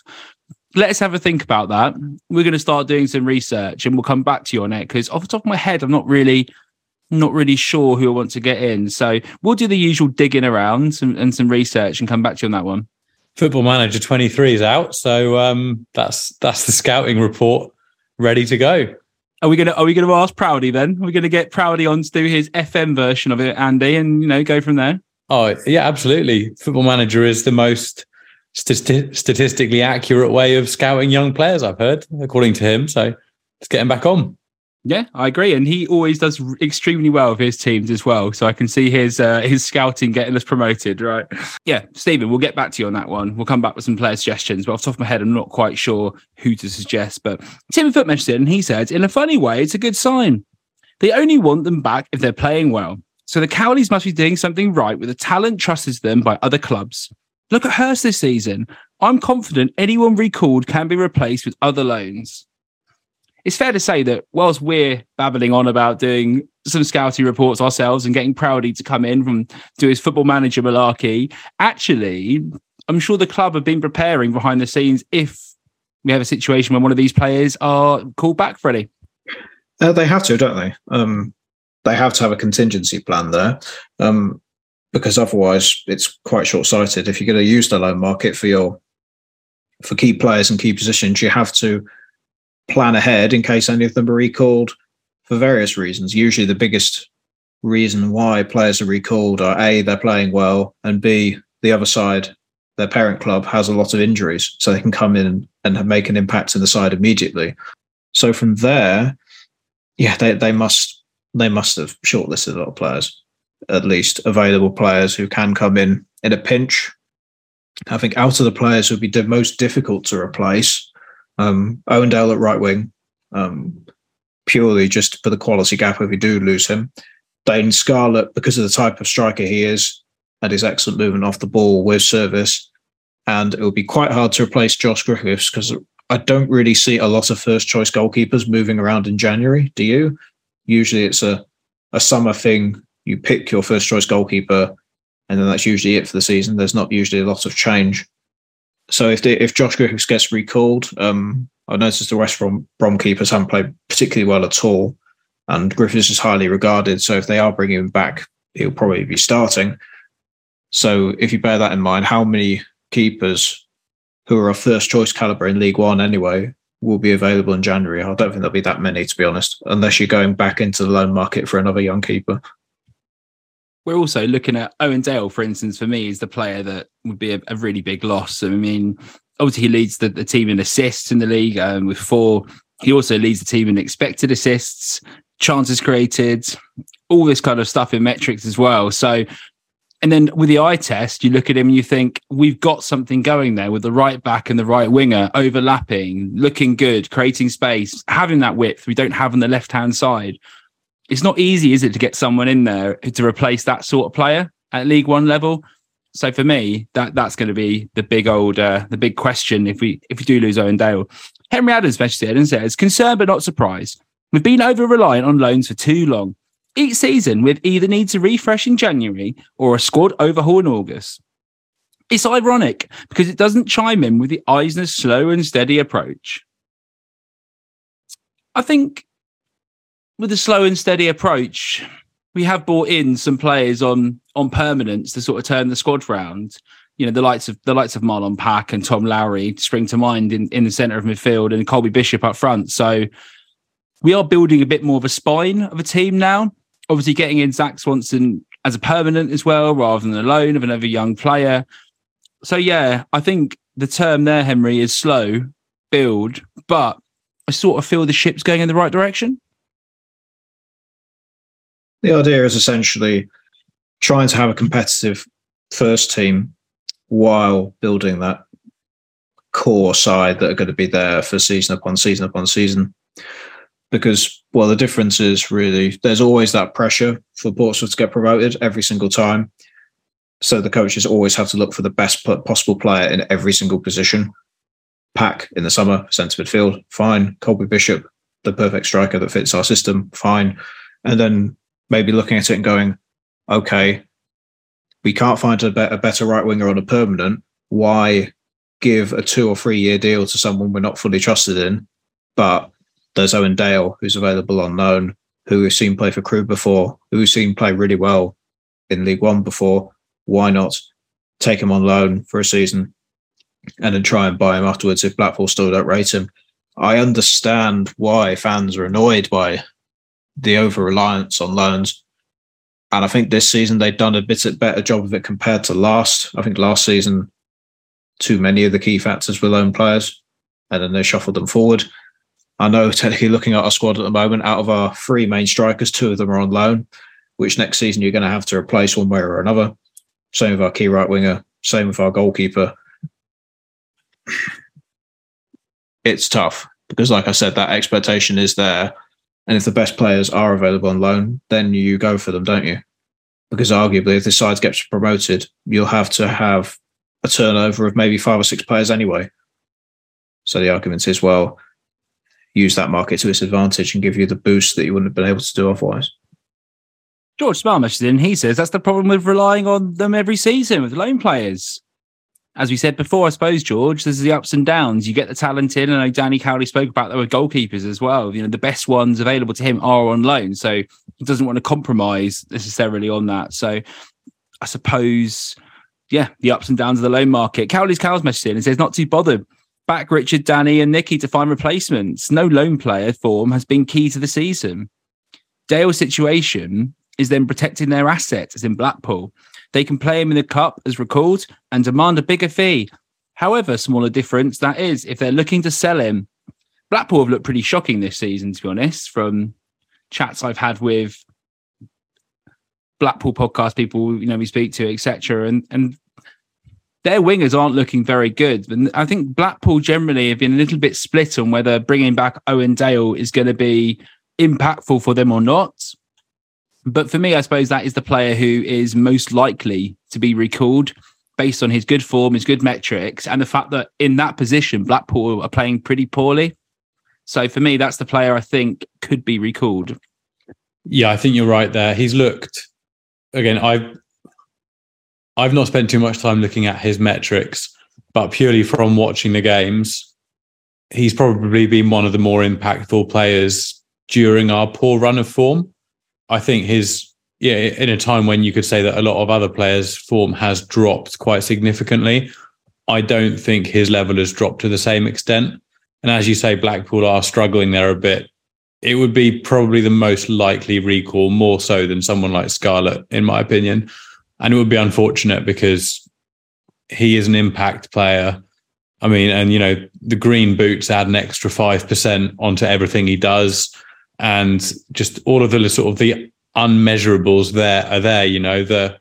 Let's have a think about that. We're going to start doing some research and we'll come back to you on it because off the top of my head, I'm not really not really sure who I want to get in. So we'll do the usual digging around and, and some research and come back to you on that one. Football Manager 23 is out, so um, that's that's the scouting report ready to go. Are we gonna Are we gonna ask Proudy then? Are we gonna get Proudy on to do his FM version of it, Andy, and you know go from there? Oh yeah, absolutely. Football Manager is the most st- statistically accurate way of scouting young players. I've heard, according to him. So let's get him back on. Yeah, I agree, and he always does extremely well with his teams as well. So I can see his uh, his scouting getting us promoted, right? Yeah, Stephen, we'll get back to you on that one. We'll come back with some player suggestions, but off the top of my head, I'm not quite sure who to suggest. But Tim Foot mentioned it, and he said, in a funny way, it's a good sign. They only want them back if they're playing well. So the Cowleys must be doing something right with the talent trusted them by other clubs. Look at Hurst this season. I'm confident anyone recalled can be replaced with other loans it's fair to say that whilst we're babbling on about doing some scouting reports ourselves and getting Proudy to come in from do his football manager malarkey, actually, I'm sure the club have been preparing behind the scenes if we have a situation when one of these players are called back, Freddie. Uh, they have to, don't they? Um, they have to have a contingency plan there. Um, because otherwise it's quite short-sighted. If you're going to use the loan market for your for key players and key positions, you have to plan ahead in case any of them are recalled for various reasons. Usually, the biggest reason why players are recalled are A, they're playing well, and B, the other side, their parent club, has a lot of injuries. So they can come in and make an impact in the side immediately. So from there, yeah, they, they must they must have shortlisted a lot of players, at least available players who can come in in a pinch. I think out of the players who would be the most difficult to replace, um, Dale at right wing, um, purely just for the quality gap if we do lose him. Dane Scarlett, because of the type of striker he is and his excellent movement off the ball with service. And it will be quite hard to replace Josh Griffiths because I don't really see a lot of first choice goalkeepers moving around in January. Do you? Usually it's a, a summer thing. You pick your first choice goalkeeper, and then that's usually it for the season. There's not usually a lot of change. So if they, if Josh Griffiths gets recalled, um, I noticed the West Brom, Brom keepers haven't played particularly well at all, and Griffiths is highly regarded. So if they are bringing him back, he'll probably be starting. So if you bear that in mind, how many keepers who are a first choice caliber in League One anyway will be available in January? I don't think there'll be that many, to be honest, unless you're going back into the loan market for another young keeper we're also looking at Owen Dale, for instance, for me, is the player that would be a, a really big loss. I mean, obviously, he leads the, the team in assists in the league um, with four. He also leads the team in expected assists, chances created, all this kind of stuff in metrics as well. So, and then with the eye test, you look at him and you think, we've got something going there with the right back and the right winger overlapping, looking good, creating space, having that width we don't have on the left hand side it's not easy, is it, to get someone in there to replace that sort of player at League One level? So for me, that that's going to be the big old uh, the big question if we if we do lose Owen Dale. Henry Adams messaged and says, concerned but not surprised. We've been over reliant on loans for too long. each season with either need to refresh in January or a squad overhaul in August. It's ironic because it doesn't chime in with the Eisner's slow and steady approach. I think with a slow and steady approach, we have brought in some players on on permanence to sort of turn the squad round. You know, the likes of the likes of Marlon Pack and Tom Lowery spring to mind in, in the centre of midfield and Colby Bishop up front. So we are building a bit more of a spine of a team now. Obviously, getting in Zak Swanson as a permanent as well, rather than a loan of another young player. So yeah, I think the term there, Henry, is slow build, but I sort of feel the ship's going in the right direction. The idea is essentially trying to have a competitive first team while building that core side that are going to be there for season upon season upon season. Because, well, the difference is really there's always that pressure for Portsmouth to get promoted every single time. So the coaches always have to look for the best possible player in every single position. Pack in the summer, centre midfield, fine. Colby Bishop, the perfect striker that fits our system, fine. And then maybe looking at it and going, okay, we can't find a, be- a better right winger on a permanent. Why give a two or three year deal to someone we're not fully trusted in? But there's Owen Dale, who's available on loan, who we've seen play for Crewe before, who we've seen play really well in League One before. Why not take him on loan for a season and then try and buy him afterwards if Blackpool still don't rate him? I understand why fans are annoyed by the over reliance on loans. And I think this season they've done a bit better job of it compared to last. I think last season, too many of the key factors were loan players, and then they shuffled them forward. I know technically looking at our squad at the moment, out of our three main strikers, two of them are on loan, which next season you're going to have to replace one way or another. Same with our key right winger, same with our goalkeeper. It's tough because, like I said, that expectation is there and if the best players are available on loan, then you go for them, don't you? Because arguably, if this side gets promoted, you'll have to have a turnover of maybe five or six players anyway. So the argument is, well, use that market to its advantage and give you the boost that you wouldn't have been able to do otherwise. George Smart in. He says that's the problem with relying on them every season with loan players as we said before, I suppose, George, there's the ups and downs. You get the talent in. I know Danny Cowley spoke about that with goalkeepers as well. You know, the best ones available to him are on loan. So he doesn't want to compromise necessarily on that. So I suppose, yeah, the ups and downs of the loan market. Cowley's Cows message in and says, not too bothered. Back Richard, Danny, and Nicky to find replacements. No loan player form has been key to the season. Dale's situation is then protecting their assets, as in Blackpool. They can play him in the cup as recalled and demand a bigger fee. However, smaller difference that is if they're looking to sell him. Blackpool have looked pretty shocking this season, to be honest, from chats I've had with Blackpool podcast people, you know, we speak to, etc. And and their wingers aren't looking very good. And I think Blackpool generally have been a little bit split on whether bringing back Owen Dale is going to be impactful for them or not. But for me, I suppose that is the player who is most likely to be recalled based on his good form, his good metrics, and the fact that in that position, Blackpool are playing pretty poorly. So for me, that's the player I think could be recalled. Yeah, I think you're right there. He's looked again. I've I've not spent too much time looking at his metrics, but purely from watching the games, he's probably been one of the more impactful players during our poor run of form. I think his yeah, in a time when you could say that a lot of other players' form has dropped quite significantly, I don't think his level has dropped to the same extent. And as you say, Blackpool are struggling there a bit. It would be probably the most likely recall, more so than someone like Scarlett, in my opinion. And it would be unfortunate because he is an impact player. I mean, and you know, the green boots add an extra 5% onto everything he does and just all of the sort of the unmeasurables there are there. You know the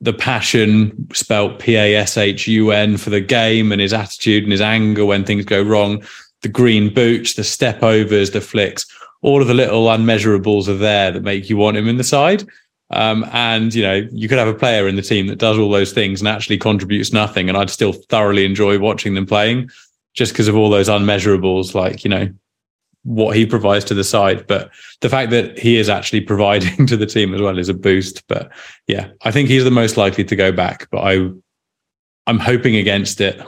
the passion spelt P A S H U N for the game and his attitude and his anger when things go wrong. The green boots, the step overs, the flicks, all of the little unmeasurables are there that make you want him in the side. Um, and you know, you could have a player in the team that does all those things and actually contributes nothing, and I'd still thoroughly enjoy watching them playing, just because of all those unmeasurables, like you know, what he provides to the side. But the fact that he is actually providing to the team as well is a boost. But yeah, I think he's the most likely to go back. But I, I'm hoping against it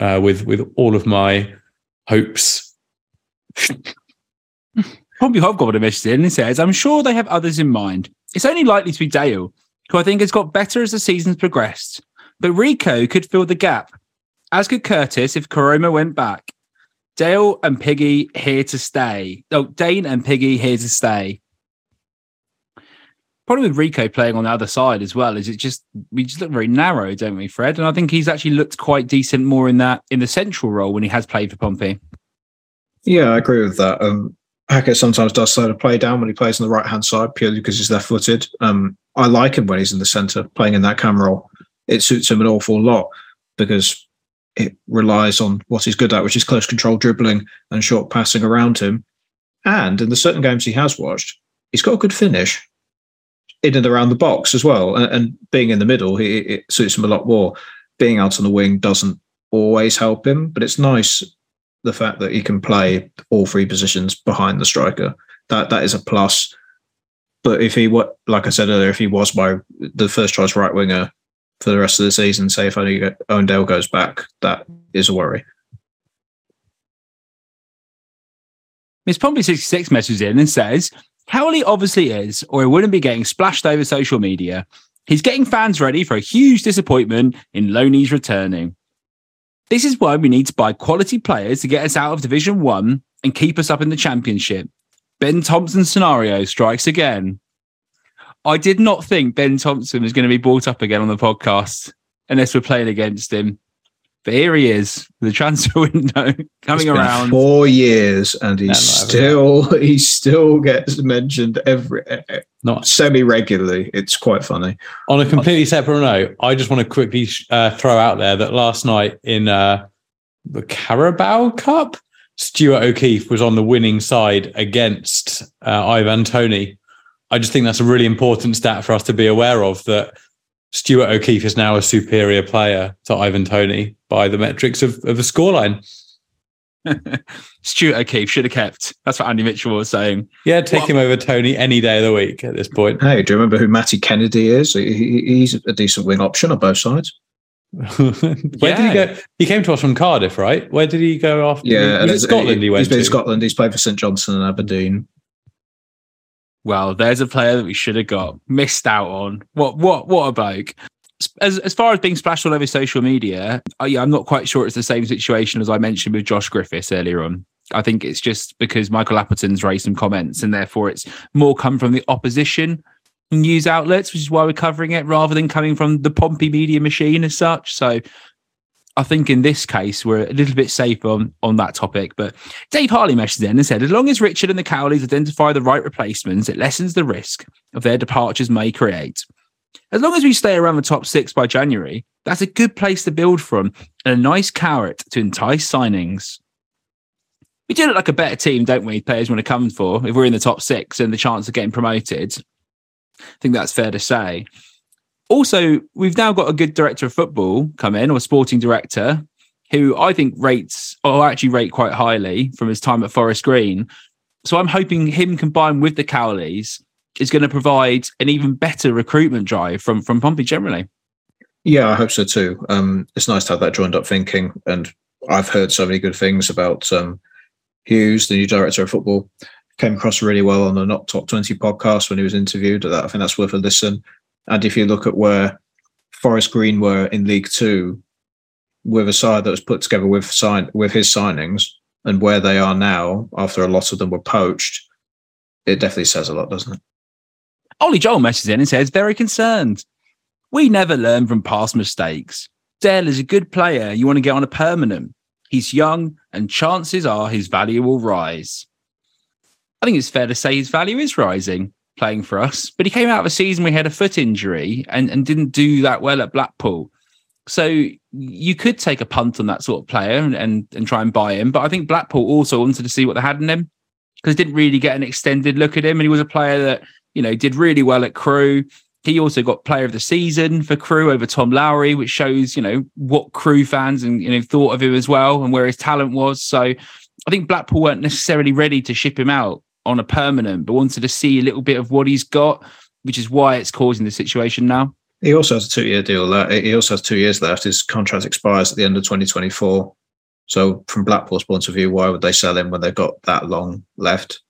uh, with with all of my hopes. Pompey Hobgoblin messaged in and says, I'm sure they have others in mind. It's only likely to be Dale, who I think has got better as the season's progressed. But Reeco could fill the gap, as could Curtis if Koroma went back. Dale and Piggy here to stay. Oh, Dane and Piggy here to stay. Probably with Reeco playing on the other side as well, is it just we just look very narrow, don't we, Fred? And I think he's actually looked quite decent more in that in the central role when he has played for Pompey. Yeah, I agree with that. Um, Hackett sometimes does slow the play down when he plays on the right hand side purely because he's left footed. Um, I like him when he's in the centre playing in that cam role. It suits him an awful lot because it relies on what he's good at, which is close control dribbling and short passing around him. And in the certain games he has watched, he's got a good finish in and around the box as well. And, and being in the middle, he, it suits him a lot more. Being out on the wing doesn't always help him, but it's nice the fact that he can play all three positions behind the striker. That that is a plus. But if he what like I said earlier, if he was my the first choice right winger for the rest of the season, say if only Dale goes back, that is a worry. Miss Pompey 66 messages in and says, Cowley obviously is, or he wouldn't be getting splashed over social media. He's getting fans ready for a huge disappointment in Loney's returning. This is why we need to buy quality players to get us out of Division 1 and keep us up in the Championship. Ben Thompson scenario strikes again. I did not think Ben Thompson was going to be brought up again on the podcast unless we're playing against him. But here he is, the transfer window coming around. Four years, and he still he still gets mentioned every not semi regularly. It's quite funny. On a completely separate note, I just want to quickly uh, throw out there that last night in uh, the Carabao Cup, Stuart O'Keefe was on the winning side against uh, Ivan Toney I just think that's a really important stat for us to be aware of that Stuart O'Keefe is now a superior player to Ivan Toney by the metrics of, of the scoreline. Stuart O'Keefe should have kept. That's what Andy Mitchell was saying. Yeah, take him over Toney any day of the week at this point. Hey, do you remember who Matty Kennedy is? He, he's a decent wing option on both sides. Where yeah. did he go? He came to us from Cardiff, right? Where did he go after? Yeah, Scotland. He, he went. He's been to. in Scotland. He's played for St Johnstone and Aberdeen. Well, there's a player that we should have got missed out on. What what what a bloke! As as far as being splashed all over social media, uh, yeah, I'm not quite sure it's the same situation as I mentioned with Josh Griffiths earlier on. I think it's just because Michael Appleton's raised some comments, and therefore it's more come from the opposition news outlets, which is why we're covering it, rather than coming from the Pompey media machine as such. So I think in this case, we're a little bit safer on, on that topic. But Dave Harley messaged in and said, as long as Richard and the Cowleys identify the right replacements, it lessens the risk of their departures may create. As long as we stay around the top six by January, that's a good place to build from and a nice carrot to entice signings. We do look like a better team, don't we? Players want to come for if we're in the top six and the chance of getting promoted. I think that's fair to say also, we've now got a good director of football come in, or sporting director, who I think rates, or actually rate quite highly from his time at Forest Green. So I'm hoping him combined with the Cowleys is going to provide an even better recruitment drive from from Pompey generally. Yeah, I hope so too. Um, it's nice to have that joined up thinking, and I've heard so many good things about um, Hughes, the new director of football. Came across really well on the Not Top Twenty podcast when he was interviewed. That I think that's worth a listen. And if you look at where Forest Green were in League Two, with a side that was put together with sign with his signings, and where they are now, after a lot of them were poached, it definitely says a lot, doesn't it? Ollie Joel messes in and says, very concerned. We never learn from past mistakes. Dale is a good player. You want to get on a permanent. He's young, and chances are his value will rise. I think it's fair to say his value is rising playing for us, but he came out of a season he had a foot injury and, and didn't do that well at Blackpool. So you could take a punt on that sort of player and, and, and try and buy him. But I think Blackpool also wanted to see what they had in him because didn't really get an extended look at him. And he was a player that, you know, did really well at Crewe. He also got player of the season for Crewe over Tom Lowery, which shows, you know, what Crewe fans and, you know, thought of him as well and where his talent was. So I think Blackpool weren't necessarily ready to ship him out on a permanent, but wanted to see a little bit of what he's got, which is why it's causing the situation now. He also has a two-year deal. Left. He also has two years left. His contract expires at the end of 2024. So, from Blackpool's point of view, why would they sell him when they've got that long left?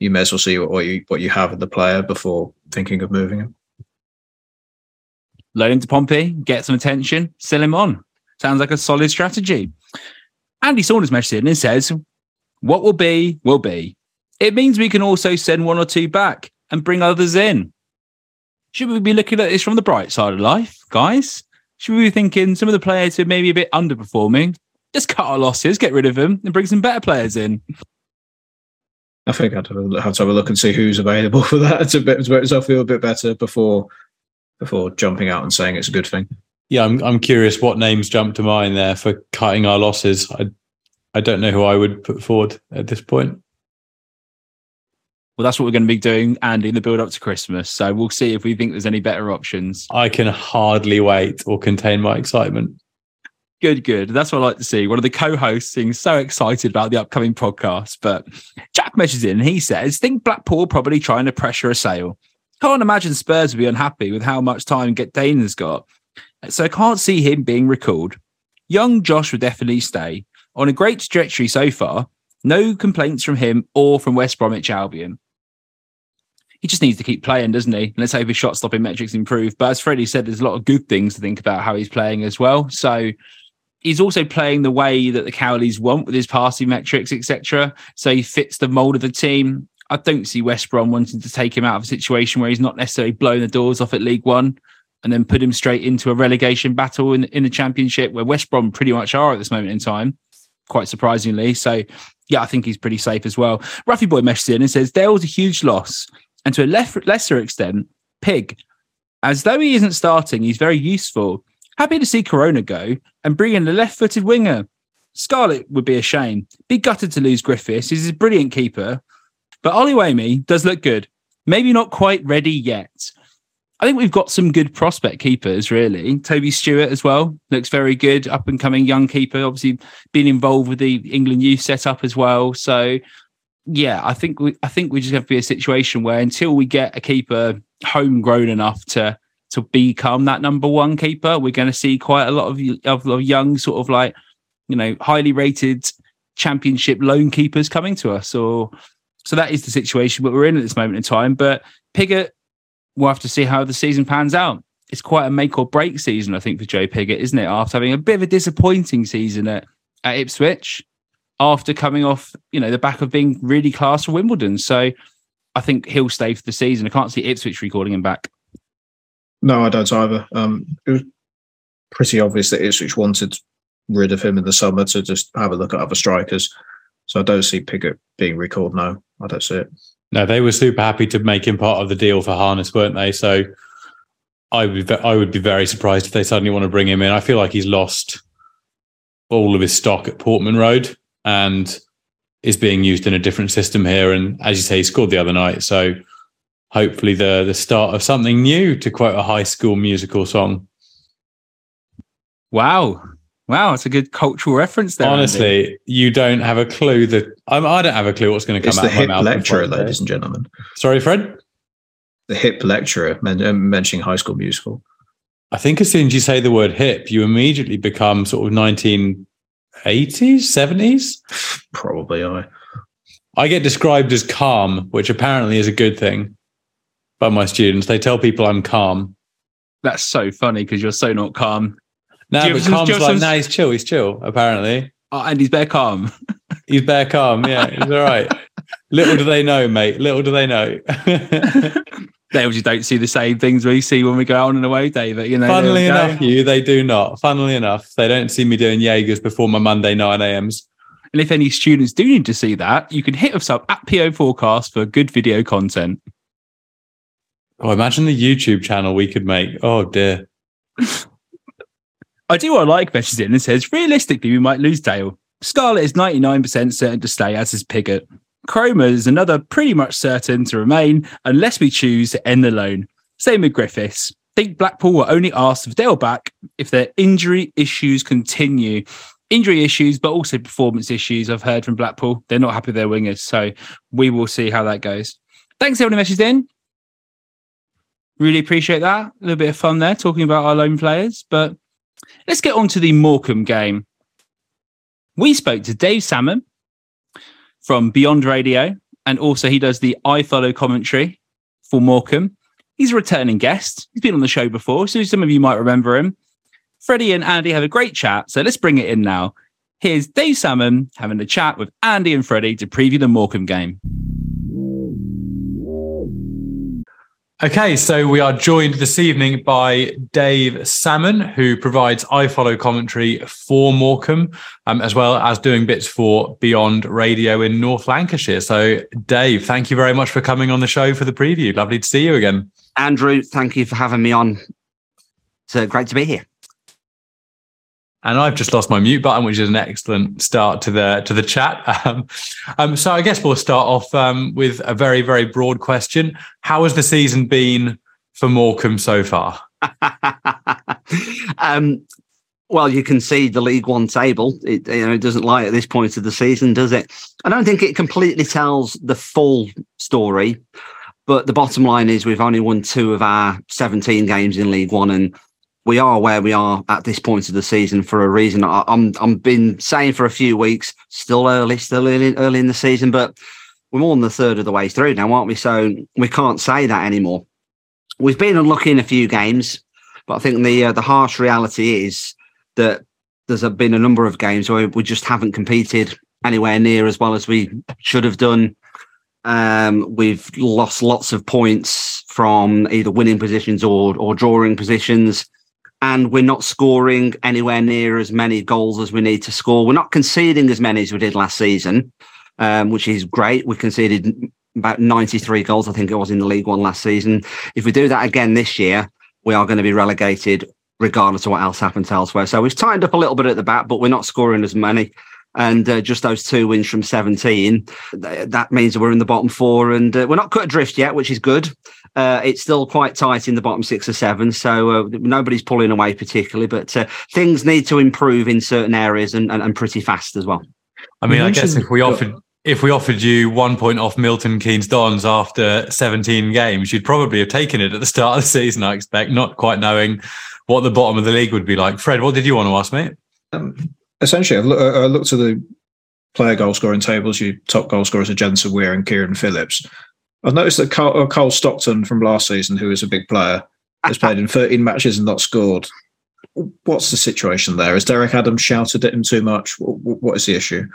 You may as well see what you what you have in the player before thinking of moving him. Loan him to Pompey, get some attention, sell him on. Sounds like a solid strategy. Andy Saunders messaged in and says, "What will be will be. It means we can also send one or two back and bring others in." Should we be looking at this from the bright side of life, guys? Should we be thinking some of the players who are maybe a bit underperforming, just cut our losses, get rid of them, and bring some better players in? I think I'd have to have a look and see who's available for that to make myself feel a bit better before before jumping out and saying it's a good thing. Yeah, I'm I'm curious what names jump to mind there for cutting our losses. I I don't know who I would put forward at this point. Well, that's what we're going to be doing, Andy, in the build up to Christmas. So we'll see if we think there's any better options. I can hardly wait or contain my excitement. Good, good. That's what I like to see. One of the co-hosts seems so excited about the upcoming podcast. But Jack measures in and he says, think Blackpool probably trying to pressure a sale. Can't imagine Spurs would be unhappy with how much time Get Dana's got. So I can't see him being recalled. Young Josh would definitely stay. On a great trajectory so far. No complaints from him or from West Bromwich Albion he just needs to keep playing, doesn't he? Let's hope his shot stopping metrics improve. But as Freddie said, there's a lot of good things to think about how he's playing as well. So he's also playing the way that the Cowleys want with his passing metrics, etc. So he fits the mold of the team. I don't see West Brom wanting to take him out of a situation where he's not necessarily blowing the doors off at League One and then put him straight into a relegation battle in, in the Championship, where West Brom pretty much are at this moment in time, quite surprisingly. So, yeah, I think he's pretty safe as well. Ruffy Boy meshes in and says, was a huge loss and to a lef- lesser extent, Pig. As though he isn't starting, he's very useful. Happy to see Koroma go and bring in a left footed winger. Scarlett would be a shame. Be gutted to lose Griffiths. He's a brilliant keeper. But Oluwayemi does look good. Maybe not quite ready yet. I think we've got some good prospect keepers, really. Toby Steward as well looks very good, up and coming young keeper. Obviously, been involved with the England youth setup as well. So yeah, I think we I think we just have to be a situation where until we get a keeper homegrown enough to to become that number one keeper, we're going to see quite a lot of, of, of young sort of like you know highly rated championship loan keepers coming to us. Or so that is the situation that we're in at this moment in time. But Pigott, we'll have to see how the season pans out. It's quite a make or break season, I think, for Joe Pigott, isn't it? After having a bit of a disappointing season at, at Ipswich, after coming off, you know, the back of being really class for Wimbledon. So I think he'll stay for the season. I can't see Ipswich recalling him back. No, I don't either. Um, it was pretty obvious that Ipswich wanted rid of him in the summer to just have a look at other strikers. So I don't see Pigott being recalled. No, I don't see it. No, they were super happy to make him part of the deal for Harness, weren't they? So I would I would be very surprised if they suddenly want to bring him in. I feel like he's lost all of his stock at Portman Road and is being used in a different system here. And as you say, he scored the other night. So hopefully the the start of something new, to quote a high school musical song. Wow. Wow, it's a good cultural reference there. Honestly, Andy. you don't have a clue that I'm, I don't have a clue what's going to come it's out the of my hip mouth. lecturer, ladies and gentlemen. Sorry, Fred. The hip lecturer men- uh, mentioning High School Musical. I think as soon as you say the word hip, you immediately become sort of 19 80s, 70s? Probably I. I get described as calm, which apparently is a good thing by my students. They tell people I'm calm. That's so funny because you're so not calm. No, Do but some- calm's do you have like, some- nah, he's chill, he's chill, apparently. Oh, and he's bare calm. He's bare calm, yeah, he's all right. Little do they know, mate. Little do they know. They obviously don't see the same things we see when we go out on an away day. But you know, Funnily we go. enough, you, they do not. Funnily enough, they don't see me doing Jaegers before my Monday 9 a.m.s. And if any students do need to see that, you can hit us up at PO Forecast for good video content. Oh, imagine the YouTube channel we could make. Oh, dear. I do what I like messages in and says, realistically, we might lose Dale. Scarlett is 99% certain to stay, as is Pigott. Koroma is another pretty much certain to remain unless we choose to end the loan. Same with Griffiths. Think Blackpool will only ask for Dale back if their injury issues continue. injury issues, but also performance issues. I've heard from Blackpool. They're not happy with their wingers. So we will see how that goes. Thanks, everyone who messaged in. Really appreciate that. A little bit of fun there talking about our loan players. But let's get on to the Morecambe game. We spoke to Dave Salmon from Beyond Radio, and also he does the iFollow commentary for Morecambe. He's a returning guest. He's been on the show before, so some of you might remember him. Freddie and Andy have a great chat, so let's bring it in now. Here's Dave Salmon having a chat with Andy and Freddie to preview the Morecambe game. Okay, so we are joined this evening by Dave Salmon, who provides iFollow commentary for Morecambe, um, as well as doing bits for Beyond Radio in North Lancashire. So, Dave, thank you very much for coming on the show for the preview. Lovely to see you again. Andrew, thank you for having me on. Uh, great to be here. And I've just lost my mute button, which is an excellent start to the to the chat. Um, um, so I guess we'll start off um, with a very very broad question: How has the season been for Morecambe so far? Um, well, you can see the League One table. It, you know, it doesn't lie at this point of the season, does it? I don't think it completely tells the full story. But the bottom line is we've only won two of our 17 games in League One, and we are where we are at this point of the season for a reason. I, am I'm been saying for a few weeks, still early, still early, early in the season, but we're more than the third of the way through now, aren't we? So we can't say that anymore. We've been unlucky in a few games, but I think the uh, the harsh reality is that there's been a number of games where we just haven't competed anywhere near as well as we should have done. Um, we've lost lots of points from either winning positions or or drawing positions and we're not scoring anywhere near as many goals as we need to score. We're not conceding as many as we did last season, um, which is great. We conceded about 93 goals, I think it was in the League One last season. If we do that again this year, we are going to be relegated regardless of what else happens elsewhere. So we've tightened up a little bit at the back, but we're not scoring as many. And uh, just those two wins from 17, that means we're in the bottom four and uh, we're not cut adrift yet, which is good. Uh, it's still quite tight in the bottom six or seven, so uh, nobody's pulling away particularly. But uh, things need to improve in certain areas and, and, and pretty fast as well. I mean, I guess if we offered if we offered you one point off Milton Keynes Dons after 17 games, you'd probably have taken it at the start of the season. I expect, not quite knowing what the bottom of the league would be like. Fred, what did you want to ask me? Um, essentially, I've looked, I looked at the player goal scoring tables. Your top goal scorers are Jensen Weir and Kieran Phillips. I've noticed that Cole, oh, Cole Stockton from last season, who is a big player, has played in 13 matches and not scored. What's the situation there? Has Derek Adams shouted at him too much? What is the issue?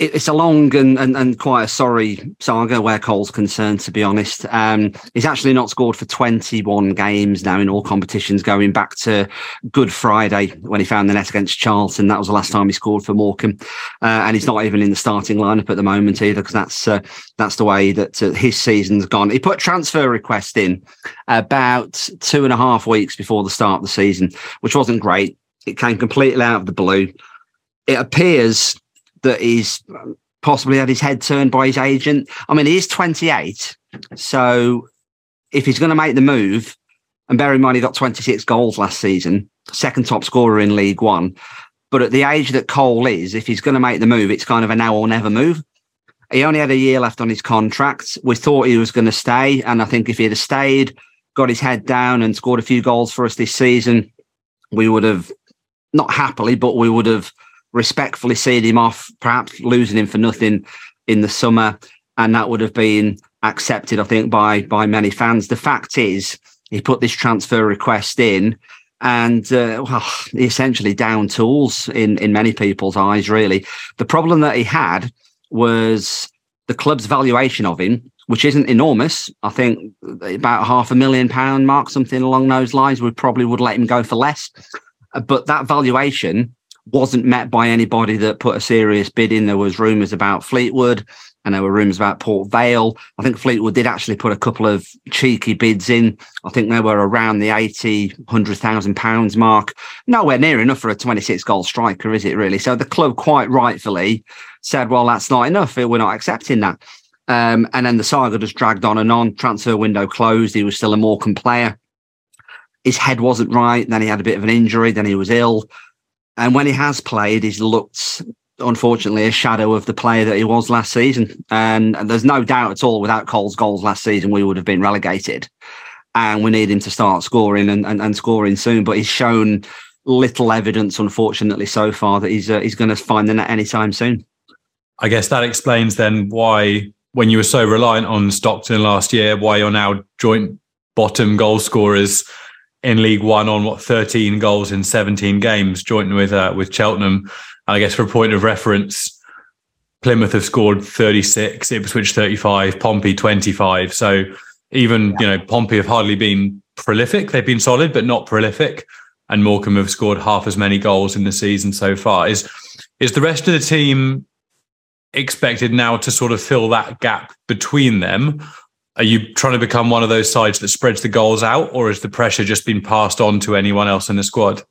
It's a long and, and, and quite a sorry saga where Cole's concerned, to be honest. Um, he's actually not scored for 21 games now in all competitions, going back to Good Friday when he found the net against Charlton. That was the last time he scored for Morecambe. Uh, and he's not even in the starting lineup at the moment either, because that's uh, that's the way that uh, his season's gone. He put transfer request in about two and a half weeks before the start of the season, which wasn't great. It came completely out of the blue. It appears that he's possibly had his head turned by his agent. I mean, he is 28. So if he's going to make the move, and bear in mind he got 26 goals last season, second top scorer in League One. But at the age that Cole is, if he's going to make the move, it's kind of a now or never move. He only had a year left on his contract. We thought he was going to stay. And I think if he'd have stayed, got his head down and scored a few goals for us this season, we would have not happily, but we would have respectfully seeing him off, perhaps losing him for nothing in the summer, and that would have been accepted, I think, by by many fans. The fact is, he put this transfer request in, and uh, well, essentially down tools in in many people's eyes. Really, the problem that he had was the club's valuation of him. Which isn't enormous. I think about half a million pound mark, something along those lines. We probably would let him go for less. But that valuation wasn't met by anybody that put a serious bid in. There was rumours about Fleetwood and there were rumours about Port Vale. I think Fleetwood did actually put a couple of cheeky bids in. I think they were around the 80, 100,000 pounds mark. Nowhere near enough for a 26 goal striker, is it really? So the club quite rightfully said, well, that's not enough. We're not accepting that. Um, and then the saga just dragged on and on. Transfer window closed. He was still a Morecambe player. His head wasn't right. Then he had a bit of an injury. Then he was ill And when he has played, he's looked, unfortunately, a shadow of the player that he was last season. And, and there's no doubt at all, without Cole's goals last season, we would have been relegated. And we need him to start scoring and, and, and scoring soon. But he's shown little evidence, unfortunately, so far that he's uh, he's going to find the net anytime soon. I guess that explains then why, when you were so reliant on Stockton last year, why you're now joint bottom goal scorers in League One on what 13 goals in 17 games, joint with uh, with Cheltenham. And I guess for a point of reference, Plymouth have scored 36, Ipswich 35, Pompey 25. So even you know Pompey have hardly been prolific. They've been solid, but not prolific. And Morecambe have scored half as many goals in the season so far. Is is the rest of the team expected now to sort of fill that gap between them? Are you trying to become one of those sides that spreads the goals out, or has the pressure just been passed on to anyone else in the squad?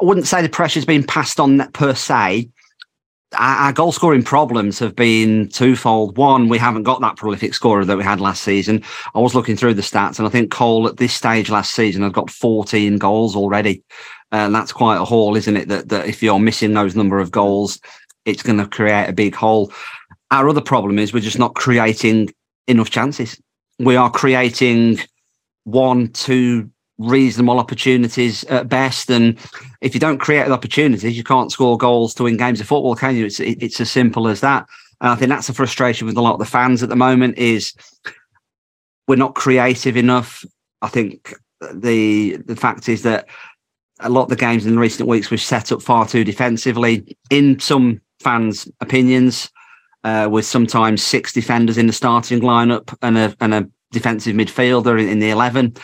I wouldn't say the pressure's been passed on per se. Our, goal scoring problems have been twofold. One, we haven't got that prolific scorer that we had last season. I was looking through the stats, and I think Cole at this stage last season has got 14 goals already. And that's quite a haul, isn't it? That, that if you're missing those number of goals, it's going to create a big hole. Our other problem is we're just not creating enough chances. We are creating one, two reasonable opportunities at best. And if you don't create opportunities, you can't score goals to win games of football, can you? It's it's as simple as that. And I think that's a frustration with a lot of the fans at the moment is we're not creative enough. I think the the fact is that a lot of the games in recent weeks we've set up far too defensively. In some fans' opinions, uh, with sometimes six defenders in the starting lineup and a and a defensive midfielder in, in the eleven.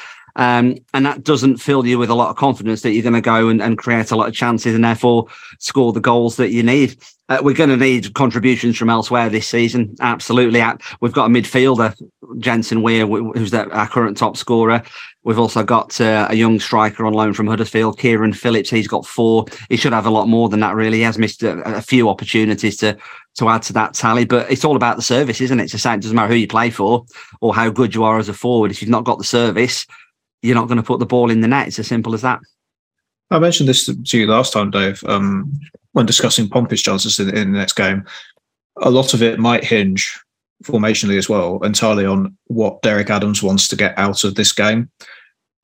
Um, and that doesn't fill you with a lot of confidence that you're going to go and, and, create a lot of chances and therefore score the goals that you need. Uh, we're going to need contributions from elsewhere this season. Absolutely. We've got a midfielder, Jensen Weir, who's our current top scorer. We've also got uh, a young striker on loan from Huddersfield, Kieran Phillips. He's got four. He should have a lot more than that, really. He has missed a, a few opportunities to to add to that tally, but it's all about the service, isn't it? It's the same. It doesn't matter who you play for or how good you are as a forward. If you've not got the service, you're not going to put the ball in the net. It's as simple as that. I mentioned this to you last time, Dave, um, when discussing Pompey's chances in, in the next game. A lot of it might hinge formationally as well, entirely on what Derek Adams wants to get out of this game.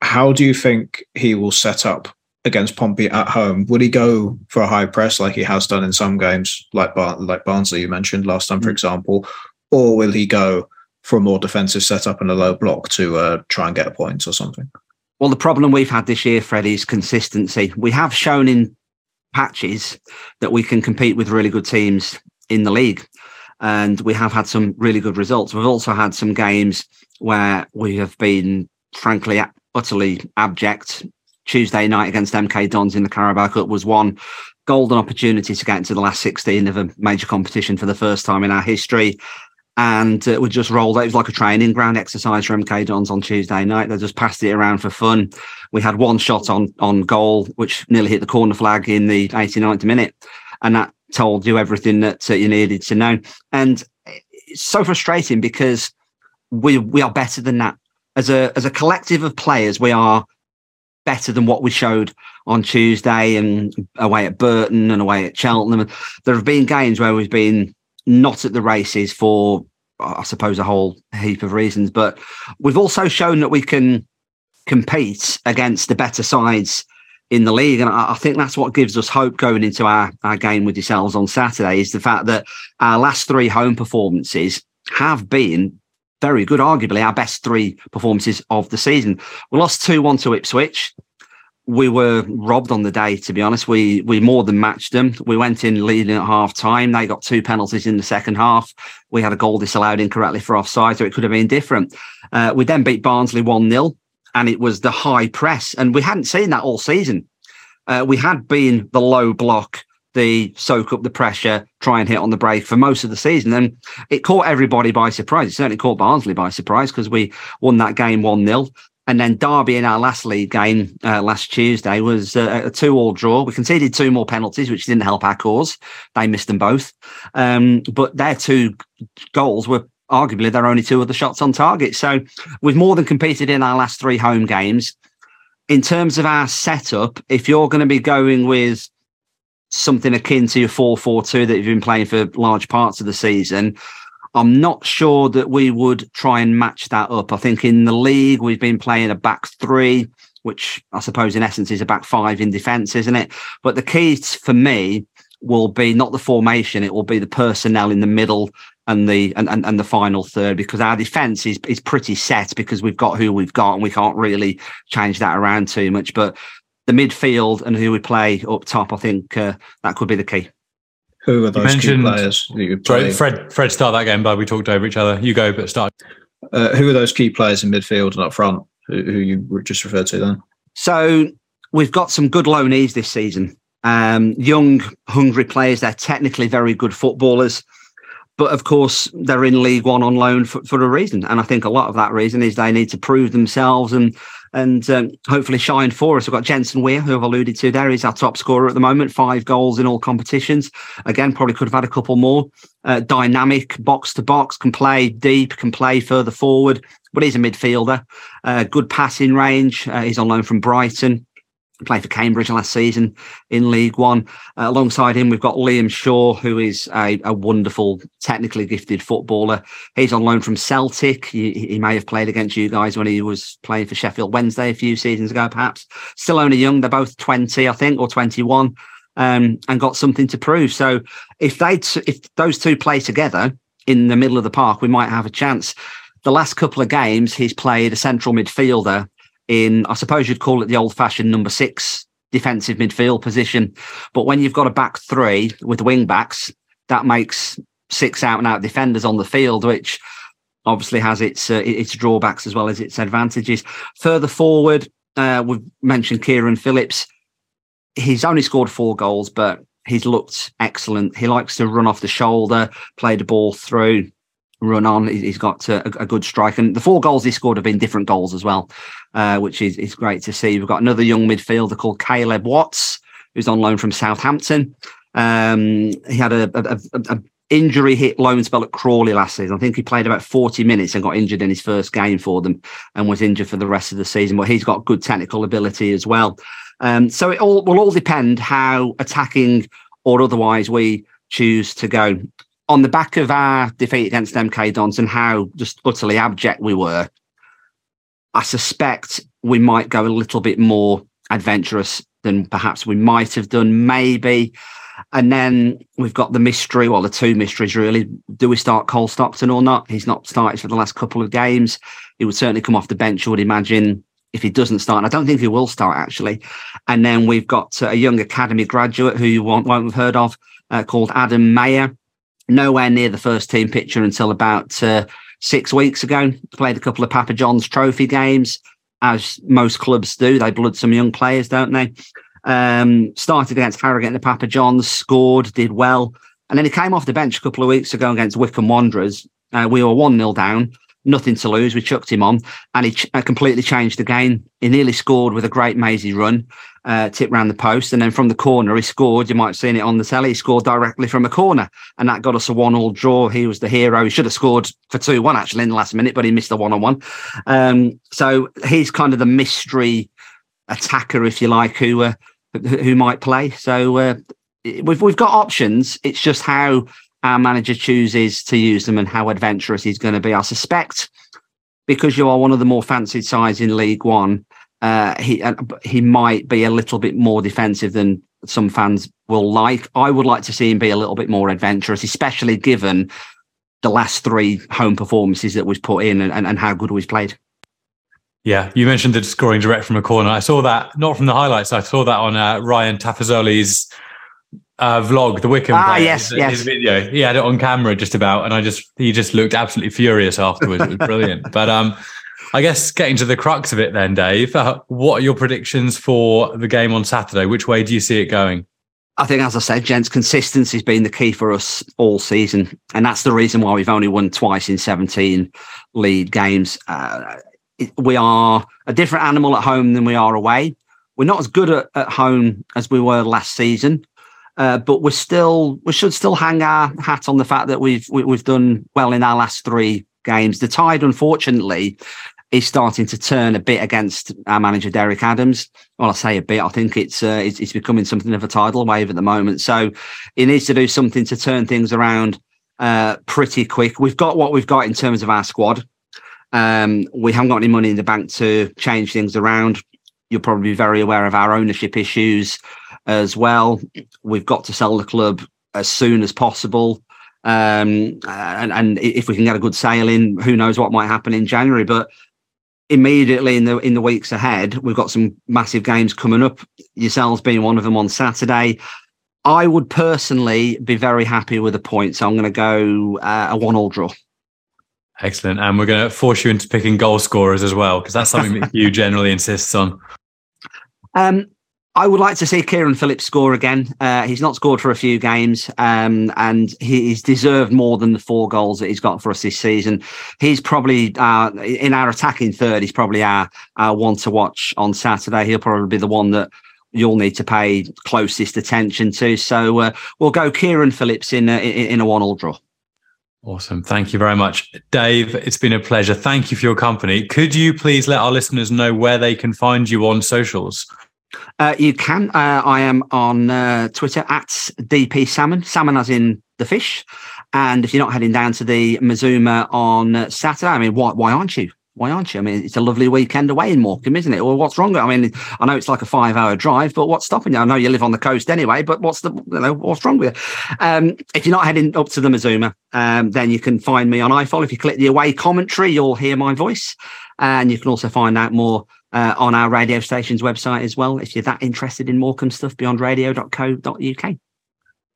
How do you think he will set up against Pompey at home? Would he go for a high press like he has done in some games, like Bar- like Barnsley you mentioned last time, for mm. example, or will he go for a more defensive setup and a low block to uh, try and get a point or something? Well, the problem we've had this year, Freddie, is consistency. We have shown in patches that we can compete with really good teams in the league. And we have had some really good results. We've also had some games where we have been, frankly, utterly abject. Tuesday night against MK Dons in the Carabao Cup was one golden opportunity to get into the last 16 of a major competition for the first time in our history and we just rolled. It was like a training ground exercise for MK Dons on Tuesday night. They just passed it around for fun. We had one shot on on goal, which nearly hit the corner flag in the 89th minute, and that told you everything that uh, you needed to know. And it's so frustrating because we we are better than that as a as a collective of players. We are better than what we showed on Tuesday and away at Burton and away at Cheltenham. There have been games where we've been not at the races for, I suppose, a whole heap of reasons. But we've also shown that we can compete against the better sides in the league. And I, think that's what gives us hope going into our, our game with yourselves on Saturday is the fact that our last three home performances have been very good, arguably our best three performances of the season. We lost 2 1 to Ipswich we were robbed on the day. To be honest, we we more than matched them. We went in leading at half time. They got two penalties in the second half. We had a goal disallowed incorrectly for offside, so it could have been different. Uh, we then beat Barnsley one 0 and it was the high press, and we hadn't seen that all season. Uh, we had been the low block, the soak up the pressure, try and hit on the break for most of the season, and it caught everybody by surprise. It certainly caught Barnsley by surprise because we won that game one 0 and then Derby in our last league game uh, last Tuesday was uh, a two-all draw. We conceded two more penalties, which didn't help our cause. They missed them both. Um, but their two goals were arguably their only two of the shots on target. So we've more than competed in our last three home games. In terms of our setup, if you're going to be going with something akin to your 4 4 2 that you've been playing for large parts of the season. I'm not sure that we would try and match that up. I think in the league, we've been playing a back three, which I suppose in essence is a back five in defence, isn't it? But the key for me will be not the formation, it will be the personnel in the middle and the and, and, and the final third because our defence is is pretty set because we've got who we've got and we can't really change that around too much. But the midfield and who we play up top, I think uh, that could be the key. Who are those key players that you play? Fred, Fred, start that game, bud. We talked over each other. You go, but start. Uh, who are those key players in midfield and up front who, who you just referred to then? So we've got some good loanees this season. Um, young, hungry players. They're technically very good footballers. But of course, they're in League One on loan for, for a reason. And I think a lot of that reason is they need to prove themselves and and um, hopefully shine for us. We've got Jensen Weir, who I've alluded to there. He's our top scorer at the moment, five goals in all competitions. Again, probably could have had a couple more. Uh, dynamic, box to box, can play deep, can play further forward, but he's a midfielder. Uh, good passing range. Uh, he's on loan from Brighton played for Cambridge last season in League One. Uh, alongside him, we've got Liam Shaw, who is a, a, wonderful, technically gifted footballer. He's on loan from Celtic. He, he, may have played against you guys when he was playing for Sheffield Wednesday a few seasons ago, perhaps. Still only young. They're both 20, I think, or 21, um, and got something to prove. So if they, if those two play together in the middle of the park, we might have a chance. The last couple of games, he's played a central midfielder in, I suppose you'd call it the old fashioned number six defensive midfield position. But when you've got a back three with wing backs, that makes six out and out defenders on the field, which obviously has its uh, its drawbacks as well as its advantages. Further forward, uh, we've mentioned Kieran Phillips. He's only scored four goals, but he's looked excellent. He likes to run off the shoulder, play the ball through run on. He's got a, a, good strike, and the four goals he scored have been different goals as well, uh, which is is great to see. We've got another young midfielder called Caleb Watts, who's on loan from Southampton. Um, he had a, a, a, injury hit loan spell at Crawley last season. I think he played about 40 minutes and got injured in his first game for them and was injured for the rest of the season. But he's got good technical ability as well. Um, so it all will all depend how attacking or otherwise we choose to go on the back of our defeat against MK Dons and how just utterly abject we were, I suspect we might go a little bit more adventurous than perhaps we might have done, maybe. And then we've got the mystery, well, the two mysteries really. Do we start Cole Stockton or not? He's not started for the last couple of games. He would certainly come off the bench, I would imagine, if he doesn't start. I don't think he will start, actually. And then we've got a young academy graduate who you won't, won't have heard of uh, called Adam Mayor nowhere near the first team picture until about uh, six weeks ago. Played a couple of Papa John's trophy games, as most clubs do. They blood some young players, don't they? Um, started against Harrogate the Papa John's, scored, did well. And then he came off the bench a couple of weeks ago against Wycombe Wanderers. Uh, we were 1 0 down nothing to lose. We chucked him on, and he ch- uh, completely changed the game. He nearly scored with a great mazy run, uh, tip round the post, and then from the corner he scored. You might have seen it on the telly. He scored directly from a corner, and that got us a one-all draw. He was the hero. He should have scored for two-one actually in the last minute, but he missed the one-on-one. Um, so he's kind of the mystery attacker, if you like, who uh, who might play. So uh, we've we've got options. It's just how our manager chooses to use them and how adventurous he's going to be. I suspect because you are one of the more fancied sides in League One, uh, he uh, he might be a little bit more defensive than some fans will like. I would like to see him be a little bit more adventurous, especially given the last three home performances that was put in and, and, and how good we've played. Yeah, you mentioned the scoring direct from a corner. I saw that not from the highlights. I saw that on uh, Ryan Tafazoli's uh, vlog, the Wycombe. Ah, yes, his, yes. His video. He had it on camera just about, and I just he just looked absolutely furious afterwards. It was brilliant. but um, I guess getting to the crux of it, then, Dave. Uh, what are your predictions for the game on Saturday? Which way do you see it going? I think, as I said, gents, consistency has been the key for us all season, and that's the reason why we've only won twice in seventeen league games. Uh, we are a different animal at home than we are away. We're not as good at, at home as we were last season. Uh, but we're still we should still hang our hat on the fact that we've we, have we have done well in our last three games. The tide, unfortunately, is starting to turn a bit against our manager Derek Adams. Well, I say a bit. I think it's uh, it's, it's becoming something of a tidal wave at the moment. So he needs to do something to turn things around uh, pretty quick. We've got what we've got in terms of our squad. Um, we haven't got any money in the bank to change things around. You'll probably be very aware of our ownership issues as well. We've got to sell the club as soon as possible. Um, and, and if we can get a good sale in, who knows what might happen in January. But immediately in the in the weeks ahead, we've got some massive games coming up. Yourselves being one of them on Saturday. I would personally be very happy with a point, so I'm going to go uh, a one-all draw. Excellent, and we're going to force you into picking goal scorers as well because that's something that you generally insists on. Um, I would like to see Kieran Phillips score again. Uh, he's not scored for a few games, um, and he's deserved more than the four goals that he's got for us this season. He's probably uh, in our attacking third. He's probably our, our one to watch on Saturday. He'll probably be the one that you'll need to pay closest attention to. So uh, we'll go Kieran Phillips in a, in a one-all draw. Awesome. Thank you very much. Dave, it's been a pleasure. Thank you for your company. Could you please let our listeners know where they can find you on socials? Uh, you can. Uh, I am on uh, Twitter at DP Salmon, salmon as in the fish. And if you're not heading down to the Mazuma on Saturday, I mean, why, why aren't you? Why aren't you? I mean, it's a lovely weekend away in Morecambe, isn't it? Well, what's wrong? I mean, I know it's like a five-hour drive, but what's stopping you? I know you live on the coast anyway, but what's the, you know, what's wrong with you? Um, if you're not heading up to the Mazuma, um, then you can find me on iFollow. If you click the away commentary, you'll hear my voice, and you can also find out more uh, on our radio station's website as well. If you're that interested in Morecambe stuff, beyondradio.co.uk.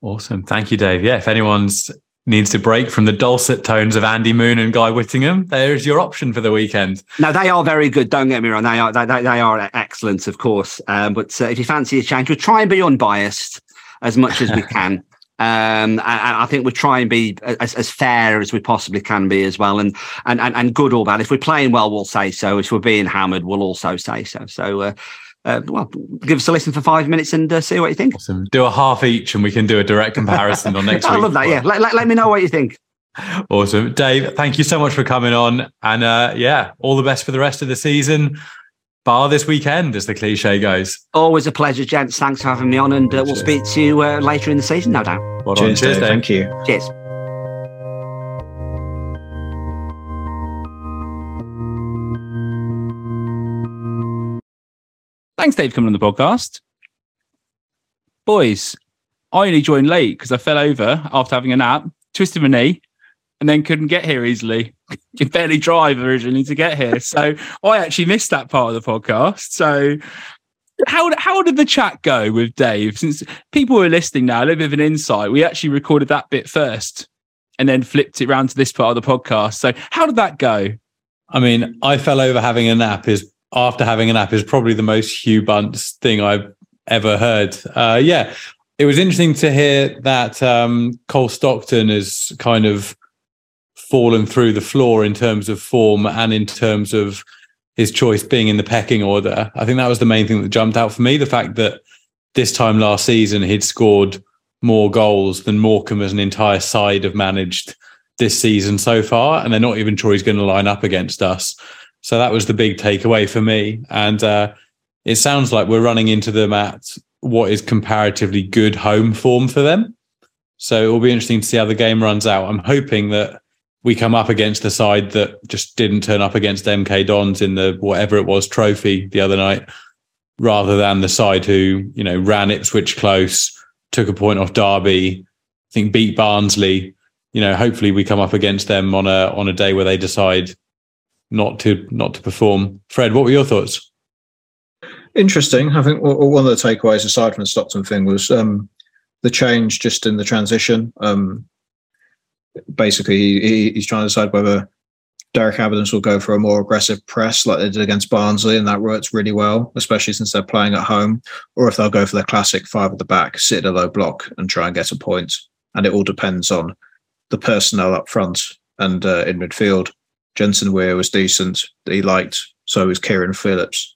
Awesome. Thank you, Dave. Yeah, if anyone's needs to break from the dulcet tones of Andy Moon and Guy Whittingham, there's your option for the weekend. No, they are very good. Don't get me wrong; they are they, they are excellent, of course. Um, but uh, if you fancy a change, we'll try and be unbiased as much as we can. Um, and, I think we try and be as, as, fair as we possibly can be as well, and, and and and good or bad. If we're playing well, we'll say so. If we're being hammered, we'll also say so. So, uh, uh, well, give us a listen for five minutes and uh, see what you think. Awesome. Do a half each, and we can do a direct comparison on next I week. I love that. Yeah, let, let, let me know what you think. Awesome, Dave. Thank you so much for coming on, and uh, yeah, all the best for the rest of the season bar this weekend, as the cliche goes. Always a pleasure, gents. Thanks for having me on, and uh, we'll speak to you uh, later in the season, no doubt. Well Cheers, Cheers Dave. Thank you. Cheers. Thanks, Dave, coming on the podcast. Boys, I only joined late because I fell over after having a nap, twisted my knee, and then couldn't get here easily. Could barely drive originally to get here. So I actually missed that part of the podcast. So how how did the chat go with Dave? Since people were listening now, a little bit of an insight. We actually recorded that bit first and then flipped it around to this part of the podcast. So how did that go? I mean, I fell over having a nap is after having a nap is probably the most Hugh Bunce thing I've ever heard. Uh, yeah, it was interesting to hear that um, Cole Stockton is kind of fallen through the floor in terms of form and in terms of his choice being in the pecking order. I think that was the main thing that jumped out for me. The fact that this time last season he'd scored more goals than Morecambe as an entire side have managed this season so far, and they're not even sure he's going to line up against us. So that was the big takeaway for me. And uh, it sounds like we're running into them at what is comparatively good home form for them. So it will be interesting to see how the game runs out. I'm hoping that we come up against the side that just didn't turn up against MK Dons in the whatever it was trophy the other night, rather than the side who, you know, ran Ipswich close, took a point off Derby, I think beat Barnsley. You know, hopefully we come up against them on a on a day where they decide not to not to perform. Fred, what were your thoughts? Interesting. I think one of the takeaways aside from the Stockton thing was um, the change just in the transition. Um, basically he, he's trying to decide whether Derek Adams will go for a more aggressive press like they did against Barnsley, and that works really well, especially since they're playing at home, or if they'll go for the classic five at the back, sit at a low block, and try and get a point. And it all depends on the personnel up front and uh, in midfield. Jensen Weir was decent, he liked, so was Kieran Phillips.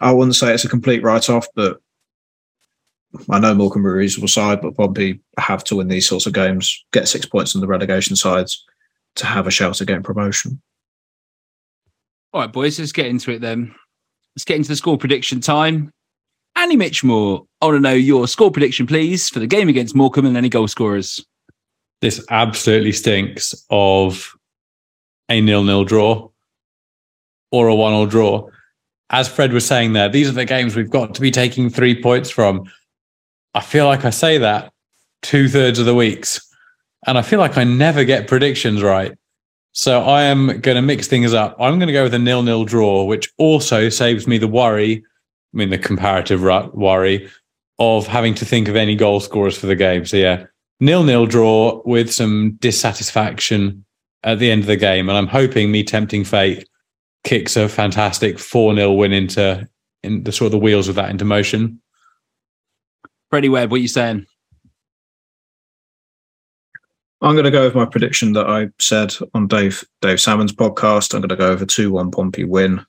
I wouldn't say it's a complete write off, but I know Morecambe are a reasonable side, but Pompey have to win these sorts of games, get six points on the relegation sides to have a shout at getting promotion. All right, boys, let's get into it then. Let's get into the score prediction time. Andy Mitchelmore, I want to know your score prediction, please, for the game against Morecambe and any goal scorers. This absolutely stinks of a nil-nil draw or a one-all draw. As Fred was saying there, these are the games we've got to be taking three points from. I feel like I say that two thirds of the weeks, and I feel like I never get predictions right. So I am going to mix things up. I'm going to go with a nil-nil draw, which also saves me the worry, I mean the comparative worry of having to think of any goal scorers for the game. So yeah, nil-nil draw with some dissatisfaction at the end of the game, and I'm hoping me tempting fate kicks a fantastic four 0 win into in the sort of the wheels of that into motion. Freddie Webb, what are you saying? I'm going to go with my prediction that I said on Dave Dave Salmon's podcast. I'm going to go over two one Pompey win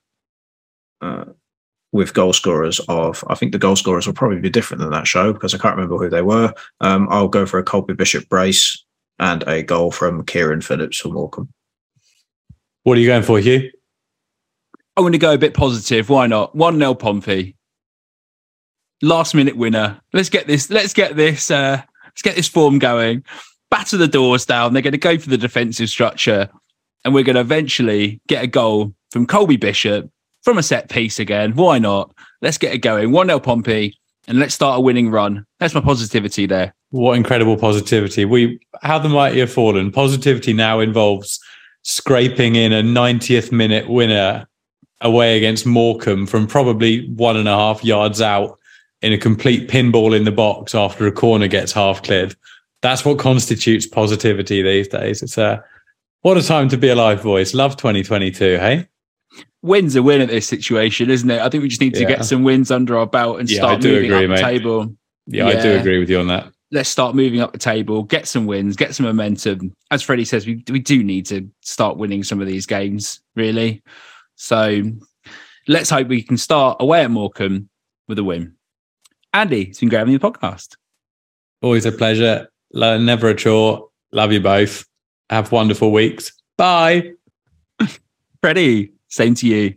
uh, with goal scorers of. I think the goal scorers will probably be different than that show because I can't remember who they were. Um, I'll go for a Colby Bishop brace and a goal from Kieran Phillips for Morecambe. What are you going for, Hugh? I'm going to go a bit positive. Why not? One 0 Pompey. Last minute winner. Let's get this. Let's get this. Uh, let's get this form going batter the doors down. They're going to go for the defensive structure, and we're going to eventually get a goal from Colby Bishop from a set piece again. Why not? Let's get it going. 1 0 Pompey, and let's start a winning run. That's my positivity there. What incredible positivity. We how the mighty have fallen. Positivity now involves scraping in a 90th minute winner away against Morecambe from probably one and a half yards out in a complete pinball in the box after a corner gets half cleared that's what constitutes positivity these days. It's a what a time to be alive, boys. Love 2022, hey? Wins a win at this situation, isn't it? I think we just need to yeah. get some wins under our belt and yeah, start moving agree, up the table. Yeah, yeah, I do agree with you on that. Let's start moving up the table, get some wins, get some momentum. As Freddie says, we we do need to start winning some of these games, really. So let's hope we can start away at Morecambe with a win. Andy, it's been great having you podcast. Always a pleasure. Never a chore. Love you both. Have wonderful weeks. Bye. Freddie, same to you.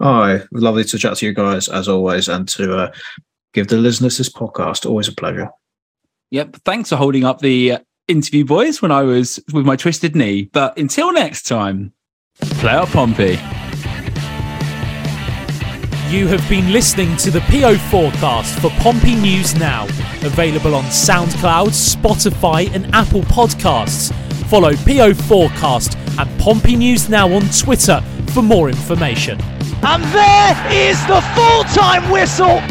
Hi, lovely to chat to you guys as always, and to uh, give the listeners this podcast. Always a pleasure. Yep. Thanks for holding up the uh, interview, boys, when I was with my twisted knee. But until next time, play up Pompey. You have been listening to the PO forecast for Pompey News Now, available on SoundCloud, Spotify, and Apple Podcasts. Follow PO Forecast and Pompey News Now on Twitter for more information. And there is the full time whistle